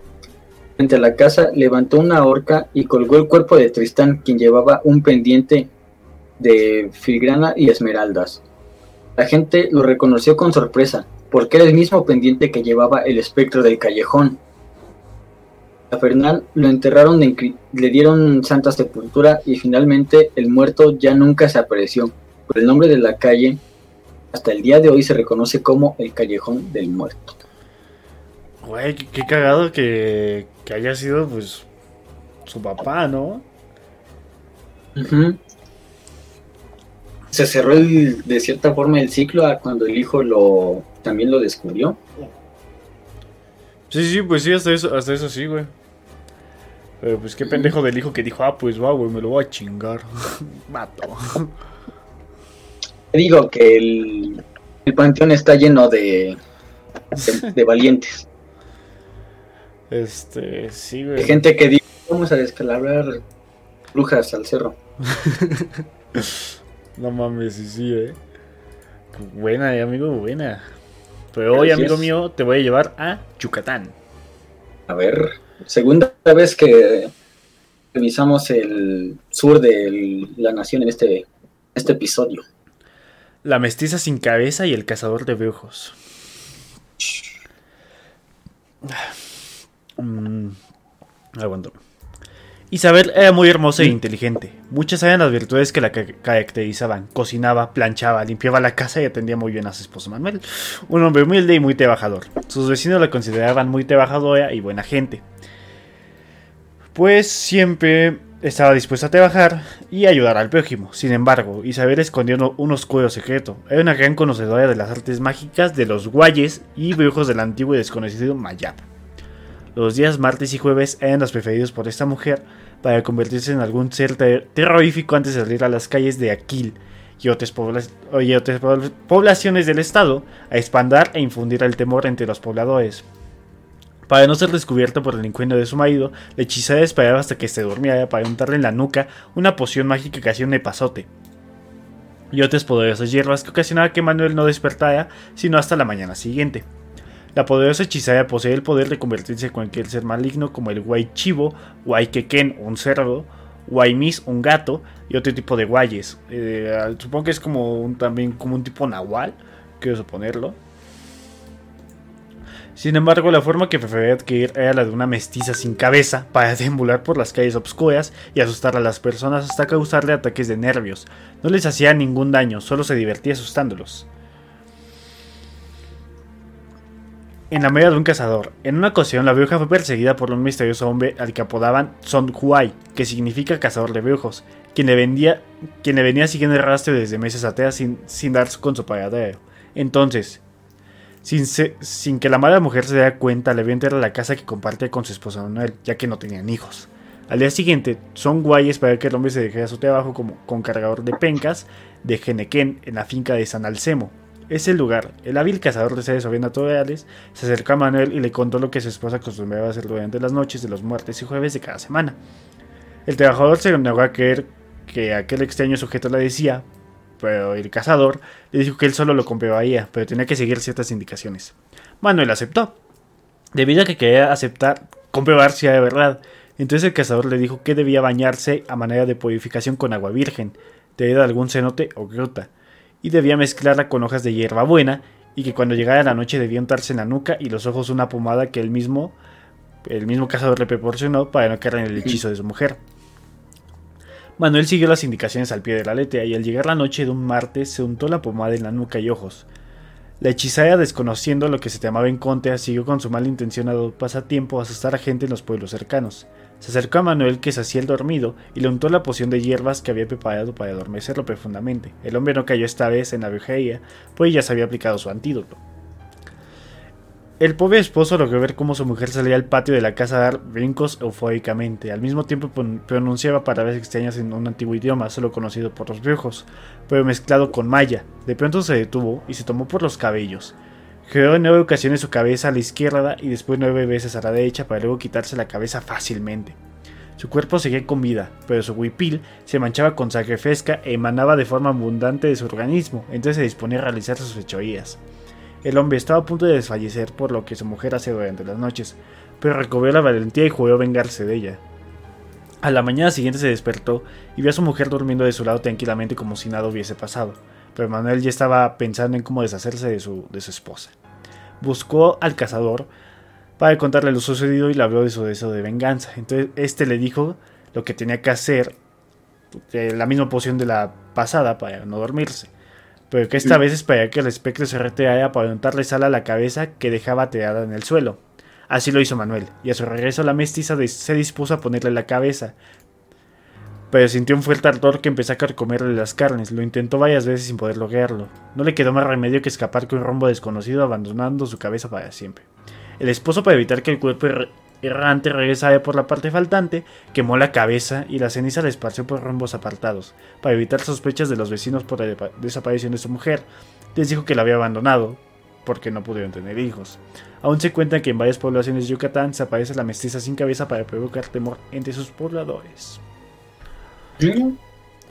Frente a la casa, levantó una horca y colgó el cuerpo de Tristán, quien llevaba un pendiente de filigrana y esmeraldas. La gente lo reconoció con sorpresa, porque era el mismo pendiente que llevaba el espectro del callejón. A Fernán lo enterraron, le dieron santa sepultura y finalmente el muerto ya nunca se apareció. Por el nombre de la calle, hasta el día de hoy se reconoce como el callejón del muerto. Güey, qué, cagado que, haya sido pues su papá, ¿no? Se cerró de cierta forma el ciclo a cuando el hijo lo también lo descubrió. Sí, sí, pues sí, hasta eso, hasta eso sí, güey. Pero pues qué pendejo del hijo que dijo, ah, pues va, güey, me lo voy a chingar. Mato. Digo que el, el panteón está lleno de, de, valientes. Este, sí, güey. Hay gente que dice, vamos a descalabrar brujas al cerro. no mames, sí, sí, eh. Buena, eh, amigo, buena. Pero hoy, amigo mío, te voy a llevar a Yucatán. A ver, segunda vez que revisamos el sur de la nación en este, este episodio. La mestiza sin cabeza y el cazador de brujos. Mm, aguanto. Isabel era muy hermosa e inteligente. Muchas eran las virtudes que la caracterizaban. Cocinaba, planchaba, limpiaba la casa y atendía muy bien a su esposo Manuel. Un hombre humilde y muy trabajador. Sus vecinos la consideraban muy trabajadora y buena gente. Pues siempre estaba dispuesta a trabajar y ayudar al prójimo. Sin embargo, Isabel escondió un oscuro secreto. Era una gran conocedora de las artes mágicas de los guayes y brujos del antiguo y desconocido Mayab. Los días martes y jueves eran los preferidos por esta mujer para convertirse en algún ser terrorífico antes de salir a las calles de Aquil y otras, poblaciones del estado a expandir e infundir el temor entre los pobladores. Para no ser descubierta por el encuentro de su marido, la hechicera esperaba hasta que se durmiera para untarle en la nuca una poción mágica que hacía un epazote y otras poderosas hierbas que ocasionaba que Manuel no despertara sino hasta la mañana siguiente. La poderosa hechicera posee el poder de convertirse en cualquier ser maligno como el Guay Chivo, Guay Quequén, un cerdo, Guaymis, un gato y otro tipo de guayes. Eh, supongo que es como un, también como un tipo nahual, quiero suponerlo. Sin embargo, la forma que prefería adquirir era la de una mestiza sin cabeza para deambular por las calles obscuras y asustar a las personas hasta causarle ataques de nervios. No les hacía ningún daño, solo se divertía asustándolos. en la media de un cazador. En una ocasión, la bruja fue perseguida por un misterioso hombre al que apodaban Son Huay, que significa cazador de brujos, quien le, vendía, quien le venía siguiendo el rastro desde meses atrás sin, sin dar con su paradero. Entonces, sin, que la mala mujer se diera cuenta, le vio la casa que compartía con su esposo Manuel, ya que no tenían hijos. Al día siguiente, Son Guay esperaba que el hombre se dejara su trabajo como con cargador de pencas de Genequén en la finca de San Alcemo, ese lugar. El hábil cazador de seres sobrenaturales se acercó a Manuel y le contó lo que su esposa acostumbraba hacer durante las noches de los muertes y jueves de cada semana. El trabajador se negó a creer que aquel extraño sujeto le decía, pero el cazador le dijo que él solo lo comprobaría, pero tenía que seguir ciertas indicaciones. Manuel aceptó, debido a que quería aceptar, comprobar si era verdad. Entonces el cazador le dijo que debía bañarse a manera de purificación con agua virgen, debido a algún cenote o gruta y debía mezclarla con hojas de hierba buena y que cuando llegara la noche debía untarse en la nuca y los ojos una pomada que el mismo, el mismo cazador le proporcionó para no caer en el hechizo de su mujer. Manuel siguió las indicaciones al pie de la letra y al llegar la noche de un martes se untó la pomada en la nuca y ojos. La hechicera, desconociendo lo que se llamaba en contra, siguió con su mal intencionado pasatiempo a asustar a gente en los pueblos cercanos. Se acercó a Manuel que se hacía el dormido y le untó la poción de hierbas que había preparado para adormecerlo profundamente. El hombre no cayó esta vez en la brujería, pues ya se había aplicado su antídoto. El pobre esposo logró ver cómo su mujer salía al patio de la casa a dar brincos eufóricamente. Al mismo tiempo pronunciaba palabras extrañas en un antiguo idioma solo conocido por los brujos, pero mezclado con maya. De pronto se detuvo y se tomó por los cabellos. Giró en nueve ocasiones su cabeza a la izquierda y después nueve veces a la derecha para luego quitarse la cabeza fácilmente. Su cuerpo seguía con vida, pero su huipil se manchaba con sangre fresca e emanaba de forma abundante de su organismo, entonces se disponía a realizar sus fechorías. El hombre estaba a punto de desfallecer por lo que su mujer hacía durante las noches, pero recobró la valentía y jugó a vengarse de ella. A la mañana siguiente se despertó y vio a su mujer durmiendo de su lado tranquilamente como si nada hubiese pasado, pero Manuel ya estaba pensando en cómo deshacerse de su, de su esposa. Buscó al cazador, para contarle lo sucedido y le habló de su deseo de venganza. Entonces este le dijo lo que tenía que hacer, eh, la misma poción de la pasada para no dormirse. Pero que esta vez esperaría que el espectro se retirara para untarle sal a la cabeza que dejaba tirada en el suelo. Así lo hizo Manuel, y a su regreso la mestiza se dispuso a ponerle la cabeza. Pero sintió un fuerte ardor que empezó a carcomerle las carnes. Lo intentó varias veces sin poder lograrlo. No le quedó más remedio que escapar con un rombo desconocido, abandonando su cabeza para siempre. El esposo, para evitar que el cuerpo errante regresara por la parte faltante, quemó la cabeza y la ceniza la esparció por rumbos apartados. Para evitar sospechas de los vecinos por la desaparición de su mujer, les dijo que la había abandonado porque no pudieron tener hijos. Aún se cuenta que en varias poblaciones de Yucatán se aparece la mestiza sin cabeza para provocar temor entre sus pobladores.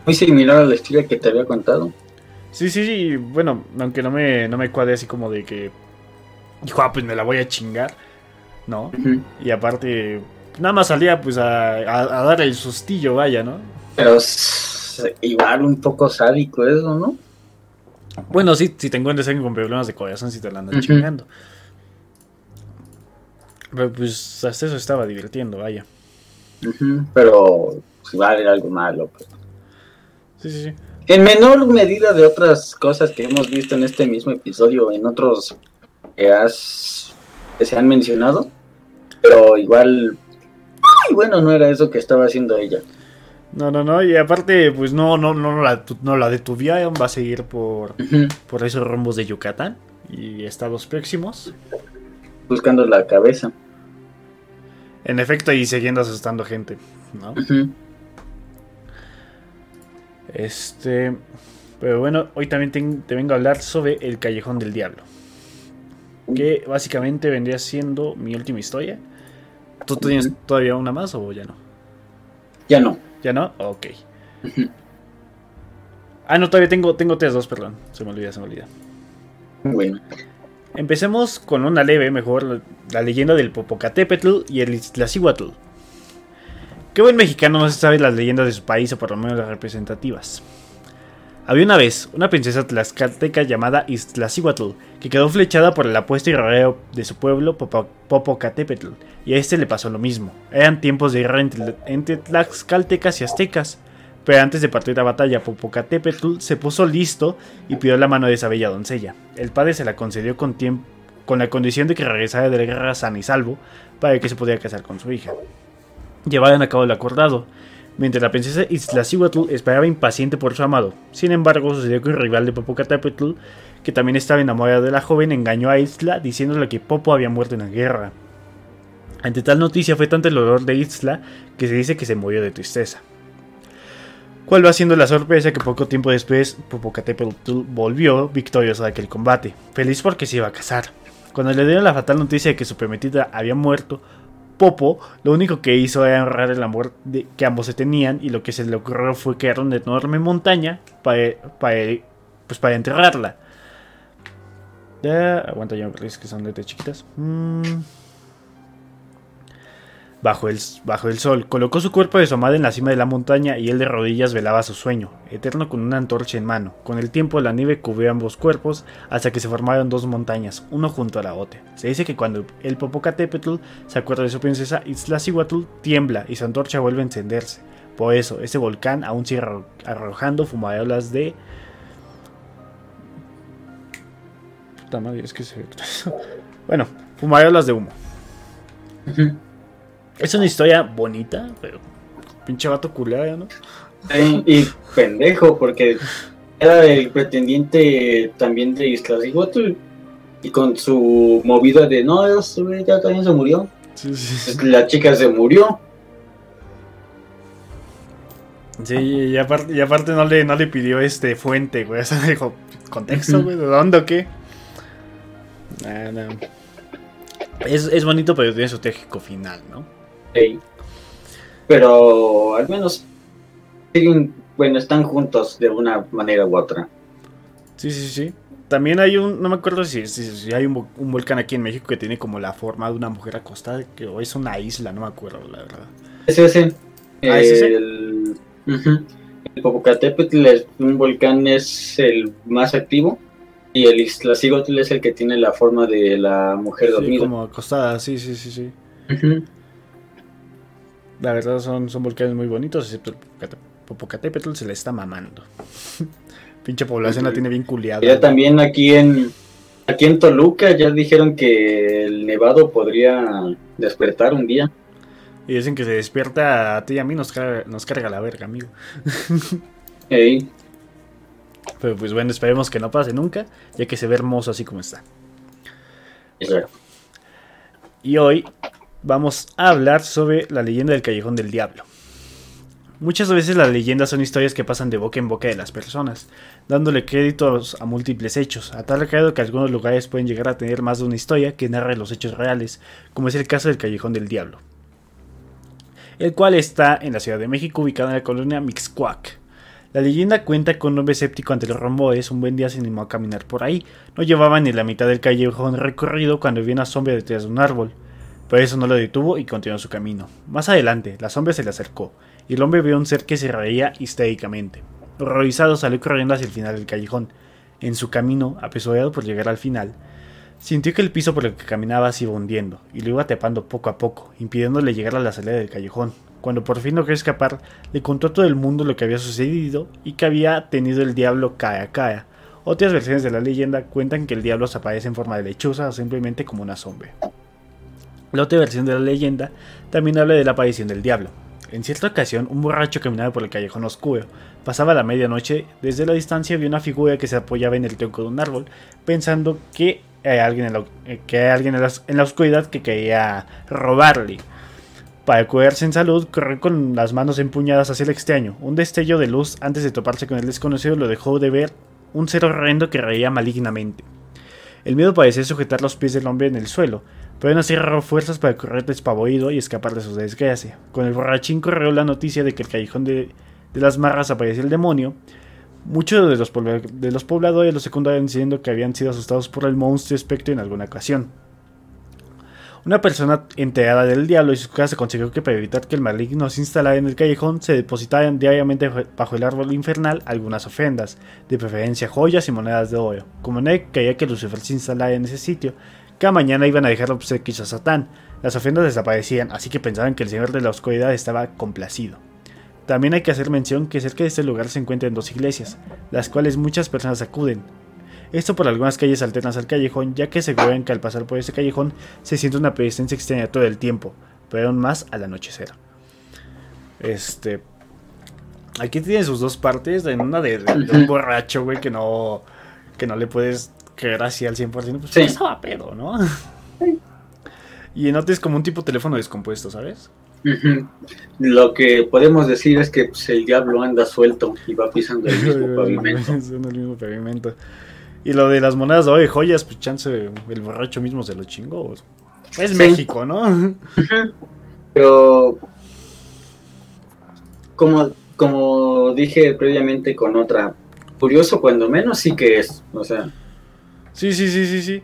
Muy similar a la historia que te había contado. Sí, sí, sí. Bueno, aunque no me, no me cuadre así como de que dijo, ah, pues me la voy a chingar, ¿no? Y aparte, nada más salía pues a, a, dar el sustillo, vaya, ¿no? Pero es igual un poco sádico eso, ¿no? Bueno, sí, si te encuentras alguien con problemas de corazón, si te la andas chingando. Pero pues hasta eso estaba divirtiendo, vaya. Pero si vale algo malo, pues. Sí, sí, sí. En menor medida de otras cosas que hemos visto en este mismo episodio, en otros que, has, que se han mencionado, pero igual, ay, bueno, no era eso que estaba haciendo ella. No, no, no, y aparte, pues no, no, no, la, no la detuvieron, va a seguir por, por esos rumbos de Yucatán y estados próximos. Buscando la cabeza. En efecto, y siguiendo asustando gente, ¿no? Este. Pero bueno, hoy también te vengo a hablar sobre El Callejón del Diablo que básicamente vendría siendo mi última historia. ¿Tú tienes todavía una más o ya no? Ya no. ¿Ya no? Ok. ah, no, todavía tengo, tengo tres, dos, perdón. Se me olvida, se me olvida. Bueno. Empecemos con una leve, mejor, la, leyenda del Popocatépetl y el Iztaccíhuatl. Qué buen mexicano no se sabe las leyendas de su país o por lo menos las representativas. Había una vez una princesa tlaxcalteca llamada Iztaccíhuatl que quedó flechada por el apuesto y rodeo de su pueblo Popocatépetl, y a este le pasó lo mismo. Eran tiempos de guerra entre, tlaxcaltecas y aztecas, pero antes de partir a batalla, Popocatépetl se puso listo y pidió la mano de esa bella doncella. El padre se la concedió con, con la condición de que regresara de la guerra sana y salvo para que se pudiera casar con su hija. Llevaron a cabo el acordado, mientras la princesa Iztaccíhuatl esperaba impaciente por su amado. Sin embargo, sucedió que un rival de Popocatépetl, que también estaba enamorado de la joven, engañó a Isla diciéndole que Popo había muerto en la guerra. Ante tal noticia fue tanto el dolor de Isla que se dice que se murió de tristeza. ¿Cuál va siendo la sorpresa que poco tiempo después Popocatépetl volvió victorioso de aquel combate, feliz porque se iba a casar. Cuando le dieron la fatal noticia de que su prometida había muerto, Popo lo único que hizo era honrar el amor que ambos se tenían y lo que se le ocurrió fue crear una enorme montaña para, pues para enterrarla. aguanta, ya me que son de chiquitas. Mm bajo el, bajo sol. Colocó su cuerpo de su amada en la cima de la montaña y él de rodillas velaba su sueño, eterno con una antorcha en mano. Con el tiempo la nieve cubrió ambos cuerpos hasta que se formaron dos montañas, uno junto a la otra. Se dice que cuando el Popocatépetl se acuerda de su princesa Iztaccíhuatl, tiembla y su antorcha vuelve a encenderse. Por eso, ese volcán aún sigue arrojando fumarolas de... Puta madre, es que se... bueno, fumarolas de humo. Es una historia bonita, pero pinche vato culera, ¿no? y pendejo, porque era el pretendiente también de Isla y con su movida de no, ya también se murió. Sí, sí. La chica se murió. Sí, y aparte, y aparte no, le, no le pidió este fuente, güey. O sea, dijo, ¿contexto, güey? ¿De dónde o qué? Ah, no. es, es, bonito, pero tiene su trágico final, ¿no? Sí. Pero al menos siguen, bueno, están juntos de una manera u otra. Sí, sí, sí. También hay un, no me acuerdo si, si, hay un, volcán aquí en México que tiene como la forma de una mujer acostada, que o es una isla, no me acuerdo, la verdad. Es ese. Ah, ¿es ese? El, el Popocatépetl es un volcán es el más activo y el Iztaccíhuatl es el que tiene la forma de la mujer sí, dormida. como acostada, sí, sí, sí, sí. La verdad son, son volcanes muy bonitos, excepto el Popocatépetl se le está mamando. Pinche población la tiene bien culiada. Ya también aquí en aquí en Toluca ya dijeron que el nevado podría despertar un día. Y dicen que se despierta a ti y a mí nos carga, nos carga la verga, amigo. Ey. Pero pues bueno, esperemos que no pase nunca, ya que se ve hermoso así como está. Exacto. Y hoy vamos a hablar sobre la leyenda del Callejón del Diablo. Muchas veces las leyendas son historias que pasan de boca en boca de las personas, dándole créditos a múltiples hechos, a tal grado que algunos lugares pueden llegar a tener más de una historia que narre los hechos reales, como es el caso del Callejón del Diablo, el cual está en la Ciudad de México, ubicado en la colonia Mixcuac. La leyenda cuenta con un hombre escéptico ante los romboes, un buen día se animó a caminar por ahí, no llevaba ni la mitad del callejón recorrido cuando vio una sombra detrás de un árbol, pero eso no lo detuvo y continuó su camino. Más adelante, la sombra se le acercó, y el hombre vio un ser que se reía histéricamente. Horrorizado salió corriendo hacia el final del callejón. En su camino, apesadumbrado por llegar al final, sintió que el piso por el que caminaba se iba hundiendo, y lo iba tapando poco a poco, impidiéndole llegar a la salida del callejón. Cuando por fin logró escapar, le contó a todo el mundo lo que había sucedido y que había tenido el diablo cae cae. Otras versiones de la leyenda cuentan que el diablo se aparece en forma de lechuza o simplemente como una sombra. La otra versión de la leyenda también habla de la aparición del diablo, en cierta ocasión, un borracho caminaba por el callejón oscuro. Pasaba la medianoche, desde la distancia vio una figura que se apoyaba en el tronco de un árbol, pensando que hay alguien en la, eh, en la, oscuridad que quería robarle. Para curarse en salud, corrió con las manos empuñadas hacia el extraño. Un destello de luz antes de toparse con el desconocido lo dejó de ver un ser horrendo que reía malignamente. El miedo parecía sujetar los pies del hombre en el suelo, pero aún así fuerzas para correr despavorido y escapar de su desgracia. Con el borrachín corrió la noticia de que el callejón de, las marras aparecía el demonio. Muchos de los, pobladores lo secundaron diciendo que habían sido asustados por el monstruo espectro en alguna ocasión. Una persona enterada del diablo y su casa consiguió que para evitar que el maligno se instalara en el callejón se depositaran diariamente bajo el árbol infernal algunas ofrendas, de preferencia joyas y monedas de oro. Como nadie creía que Lucifer se instalara en ese sitio, cada mañana iban a dejar obsequios a Satán. Las ofrendas desaparecían, así que pensaban que el Señor de la Oscuridad estaba complacido. También hay que hacer mención que cerca de este lugar se encuentran dos iglesias, las cuales muchas personas acuden. Esto por algunas calles alternas al callejón, ya que aseguran que al pasar por ese callejón se siente una presencia extraña todo el tiempo, pero aún más al anochecer. Este. Aquí tiene sus dos partes. En una de, un borracho, güey, que no. que no le puedes que era así al 100%, pues sí. estaba pedo, ¿no? Y en es como un tipo de teléfono descompuesto, ¿sabes? Lo que podemos decir es que pues, el diablo anda suelto y va pisando el mismo pavimento. el mismo pavimento. Y lo de las monedas de hoy, joyas, pues chance el borracho mismo se lo chingó. Es México, ¿no? Pero como, como dije previamente con otra, curioso cuando menos sí que es, o sea. Sí, sí, sí, sí, sí.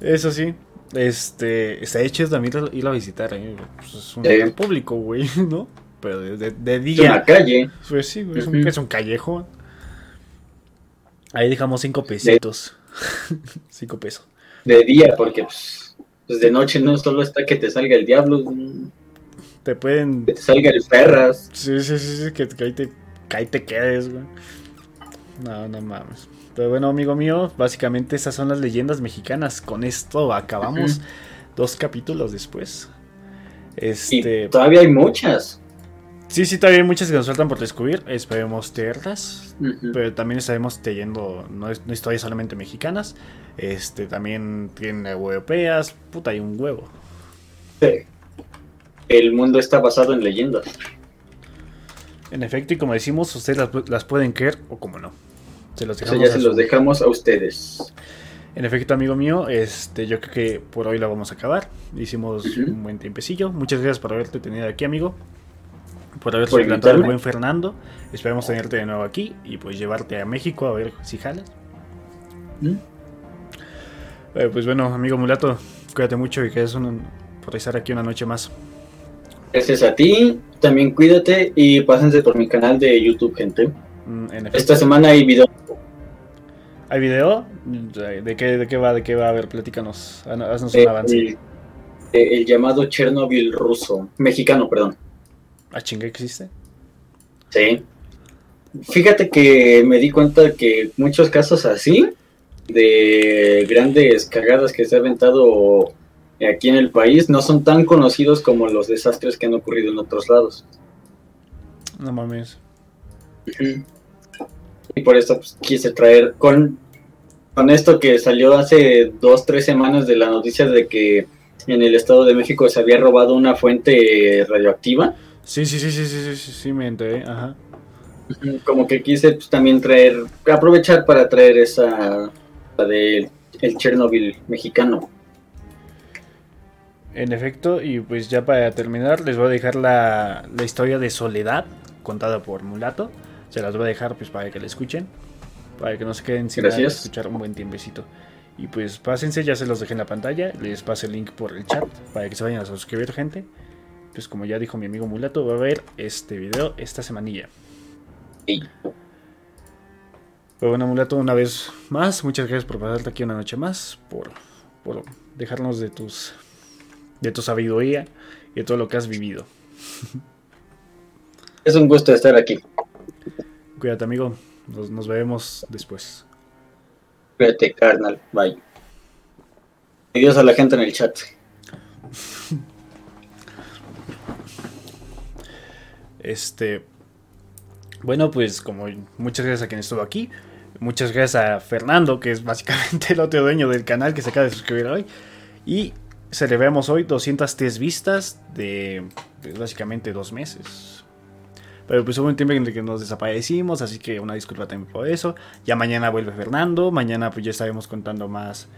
Eso sí. Este, está hecho también ir a visitar, ¿eh? Pues es un público, güey, ¿no? Pero de, de, día. Es una calle. Pues sí, es, un, es un callejón. Ahí dejamos cinco pesitos. cinco pesos. De día, porque pues, pues, de noche no solo está que te salga el diablo. Te pueden. Que te salga el perras. Sí, sí, sí, sí que, que ahí te, que ahí te quedes, güey. No, no mames. Pero bueno, amigo mío, básicamente esas son las leyendas mexicanas. Con esto acabamos dos capítulos después. Este... todavía hay muchas. Sí, sí, todavía hay muchas que nos faltan por descubrir. Esperemos tenerlas. Pero también estaremos teniendo no, no, historias solamente mexicanas. Este, también tienen europeas. Puta, hay un huevo. Sí. El mundo está basado en leyendas. En efecto, y como decimos, ustedes las, las pueden creer o como no. Se los dejamos, ya se los dejamos a ustedes. En efecto, amigo mío, este, yo creo que por hoy la vamos a acabar. Hicimos un buen tiempecillo. Muchas gracias por haberte tenido aquí, amigo. Por haber suplantado al buen Fernando. Esperamos tenerte de nuevo aquí y pues llevarte a México a ver si jalas. Eh, pues bueno, amigo Mulato, cuídate mucho y que es un, por estar aquí una noche más. Gracias a ti, también cuídate y pásense por mi canal de YouTube, gente. Mm, Esta semana hay video ¿Hay video? ¿De qué, de qué va? ¿De qué va? A ver, platícanos. Haznos un eh, avance. El, llamado Chernobyl ruso. Mexicano, perdón. ¿A chinga existe? Sí. Fíjate que me di cuenta que muchos casos así, de grandes cagadas que se ha aventado aquí en el país, no son tan conocidos como los desastres que han ocurrido en otros lados. No mames. Y por eso pues, quise traer con con esto que salió hace dos, tres semanas de la noticia de que en el Estado de México se había robado una fuente radioactiva. Sí, sí, sí, sí, sí, sí, sí, me enteré, ajá. Como que quise pues, también traer, aprovechar para traer esa, la de el Chernobyl mexicano. En efecto, y pues ya para terminar, les voy a dejar la, la historia de Soledad, contada por Mulato. Se las voy a dejar pues para que la escuchen para que no se queden sin escuchar un buen tiempecito. Y pues pásense, ya se los dejé en la pantalla, les paso el link por el chat para que se vayan a suscribir, gente. Pues como ya dijo mi amigo Mulato, va a ver este video esta semanilla. Pues bueno, Mulato, una vez más, muchas gracias por pasarte aquí una noche más, por, por dejarnos de tus de tu sabiduría y de todo lo que has vivido. Es un gusto estar aquí. Cuídate, amigo. Nos, nos vemos después. Cuídate, carnal. Bye. Adiós a la gente en el chat. Este. Bueno, pues como muchas gracias a quien estuvo aquí. Muchas gracias a Fernando, que es básicamente el otro dueño del canal que se acaba de suscribir hoy. Y celebramos hoy 203 vistas de, de básicamente dos meses. Pero pues hubo un tiempo en el que nos desaparecimos, así que una disculpa también por eso. Ya mañana vuelve Fernando, mañana pues ya estaremos contando más,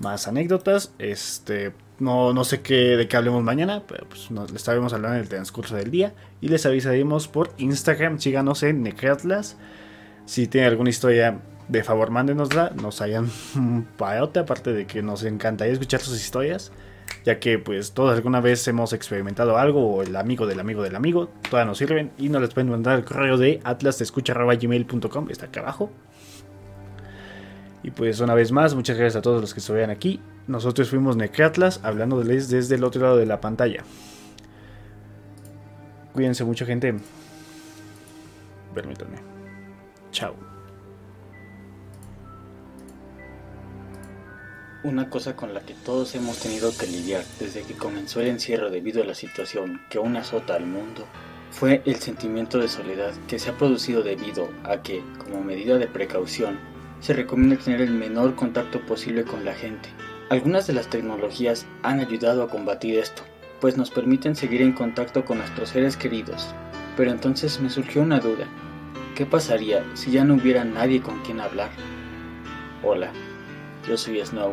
más anécdotas. Este, no, no sé qué, de qué hablemos mañana, pero pues nos, estaremos hablando en el transcurso del día. Y les avisaremos por Instagram, síganos en Necratlas. Si tienen alguna historia, de favor mándenosla, nos hayan un payote, aparte de que nos encantaría escuchar sus historias ya que pues todos alguna vez hemos experimentado algo o el amigo del amigo del amigo, todas nos sirven y nos les pueden mandar el correo de atlasescucha.gmail.com, está acá abajo. Y pues una vez más, muchas gracias a todos los que estuvieron aquí. Nosotros fuimos Necratlas, hablándoles desde el otro lado de la pantalla. Cuídense mucho gente. Permítanme. Chao. Una cosa con la que todos hemos tenido que lidiar desde que comenzó el encierro debido a la situación que aún azota al mundo fue el sentimiento de soledad que se ha producido debido a que, como medida de precaución, se recomienda tener el menor contacto posible con la gente. Algunas de las tecnologías han ayudado a combatir esto, pues nos permiten seguir en contacto con nuestros seres queridos. Pero entonces me surgió una duda. ¿Qué pasaría si ya no hubiera nadie con quien hablar? Hola, yo soy Snow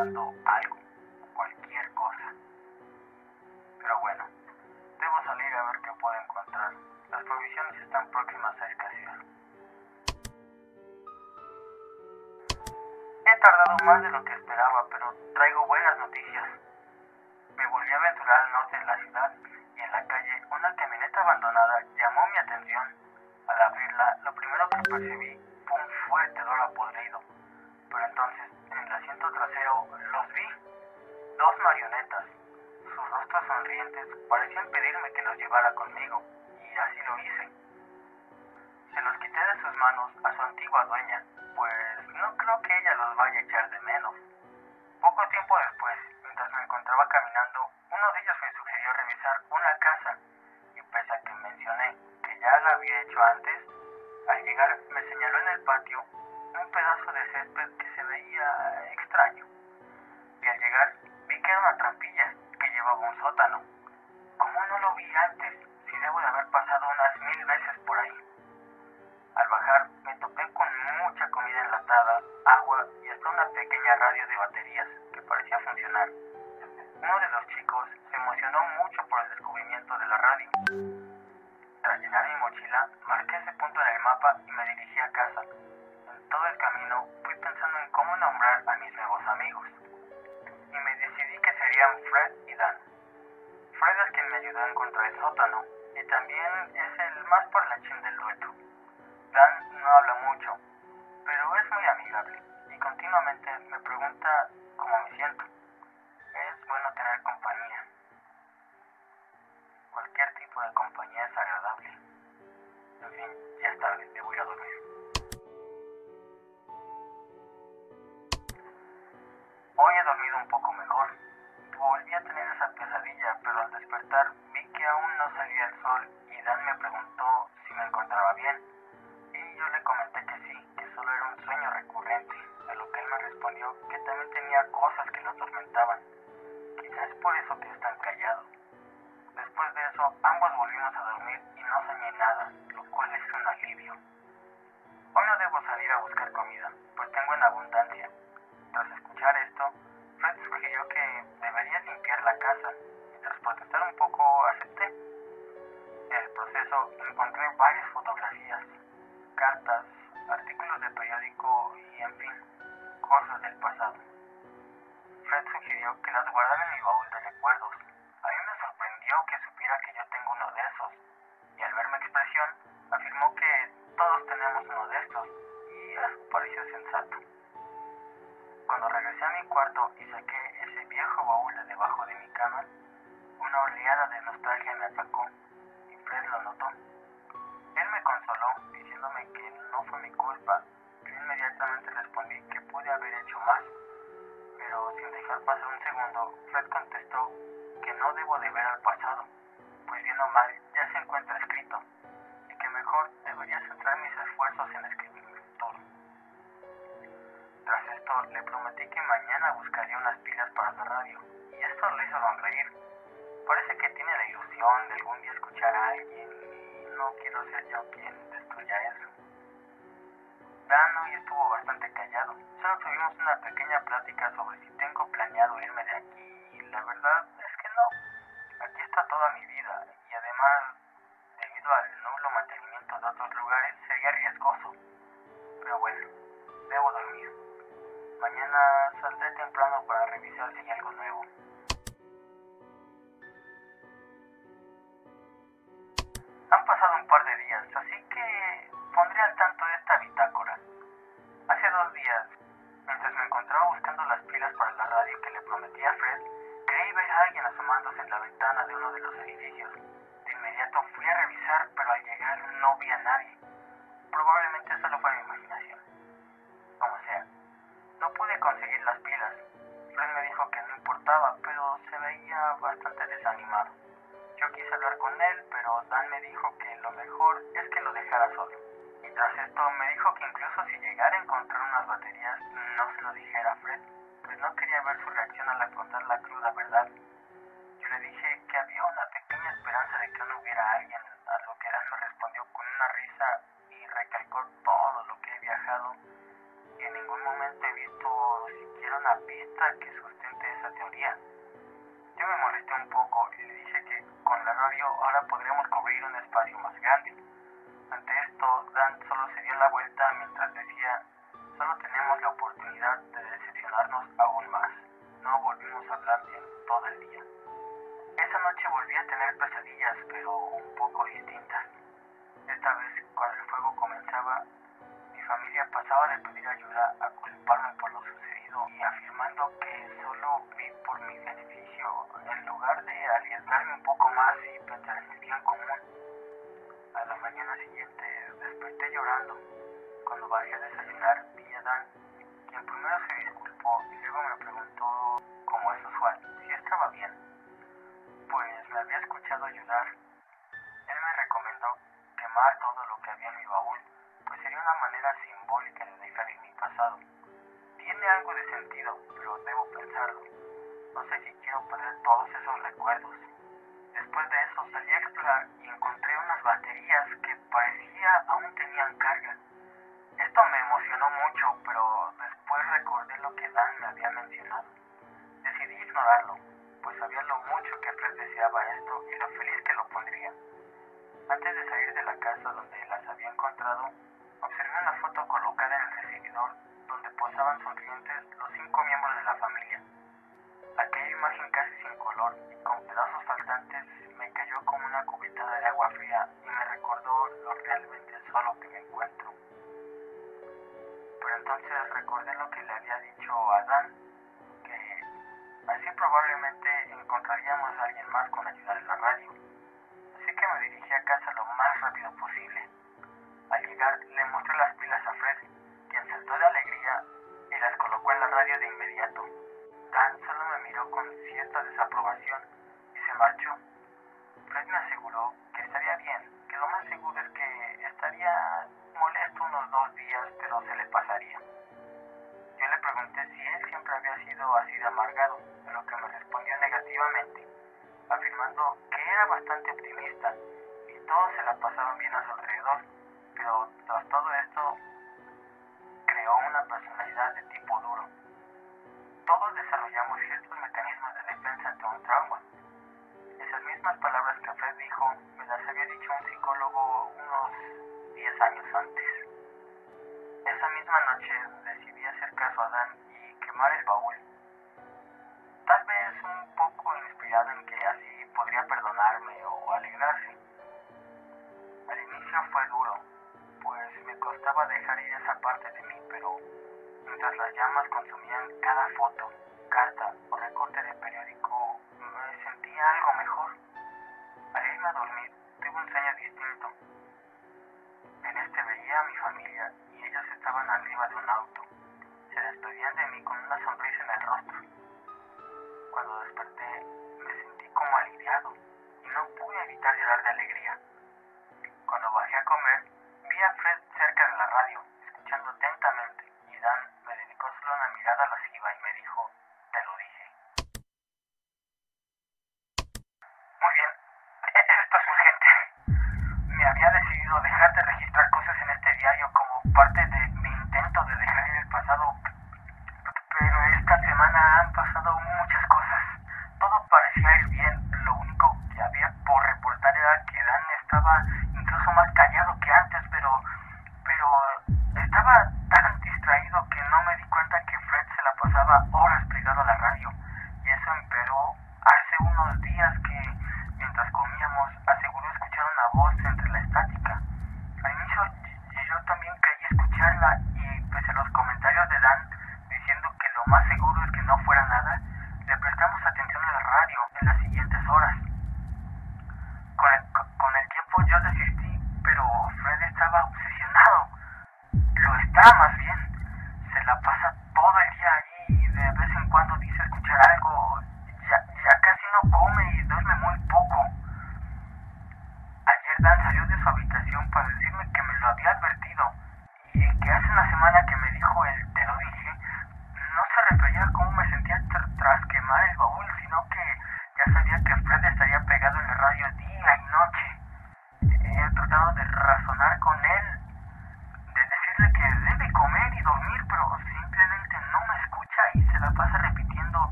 algo, cualquier cosa. Pero bueno, debo salir a ver qué puedo encontrar. Las provisiones están próximas a escasear. He tardado más de lo que образования. a alguien y no quiero ser yo quien destruya eso. Dan hoy estuvo bastante callado. Solo tuvimos una pequeña plática sobre si tengo planeado irme de aquí y la verdad es que no. Aquí está toda mi vida y además después todos esos recuerdos. Después de eso salí a explorar negativamente, afirmando que era bastante optimista y todos se la pasaron bien a su alrededor, pero tras todo esto creó una personalidad de tipo duro. Todos desarrollamos ciertos mecanismos de defensa ante un trauma. Esas mismas palabras telephone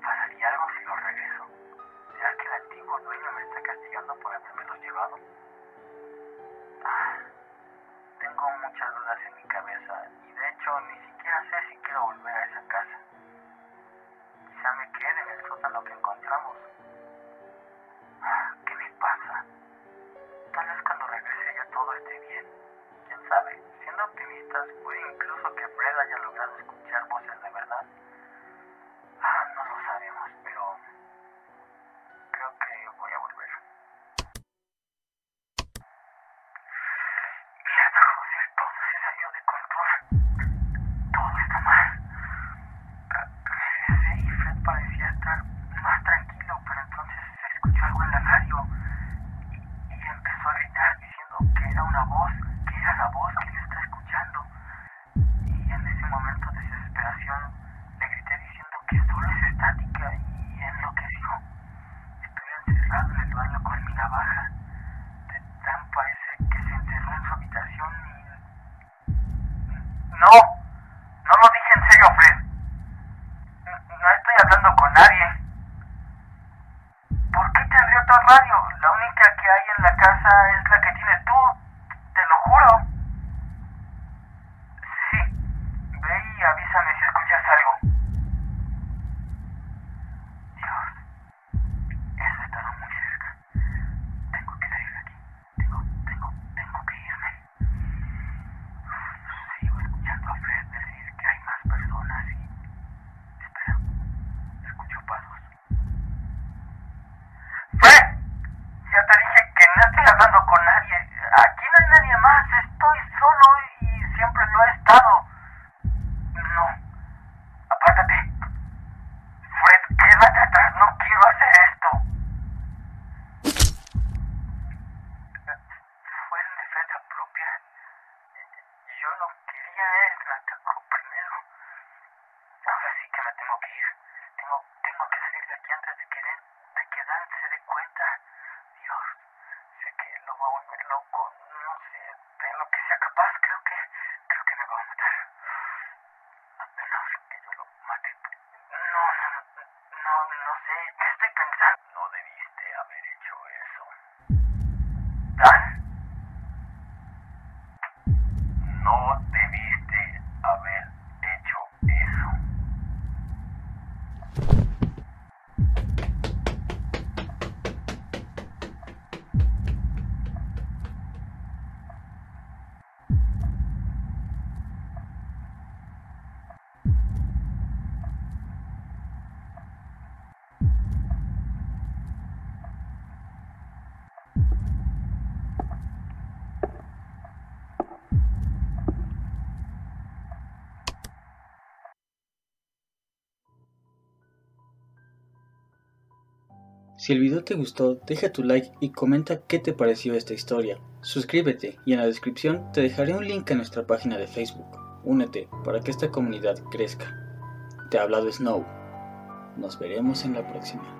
pasaría algo si lo regreso. ¿Será que el antiguo dueño me está castigando por haberme los llevado? radio. La única que hay en la casa es Si el video te gustó, deja tu like y comenta qué te pareció esta historia. Suscríbete y en la descripción te dejaré un link a nuestra página de Facebook. Únete para que esta comunidad crezca. Te ha hablado Snow. Nos veremos en la próxima.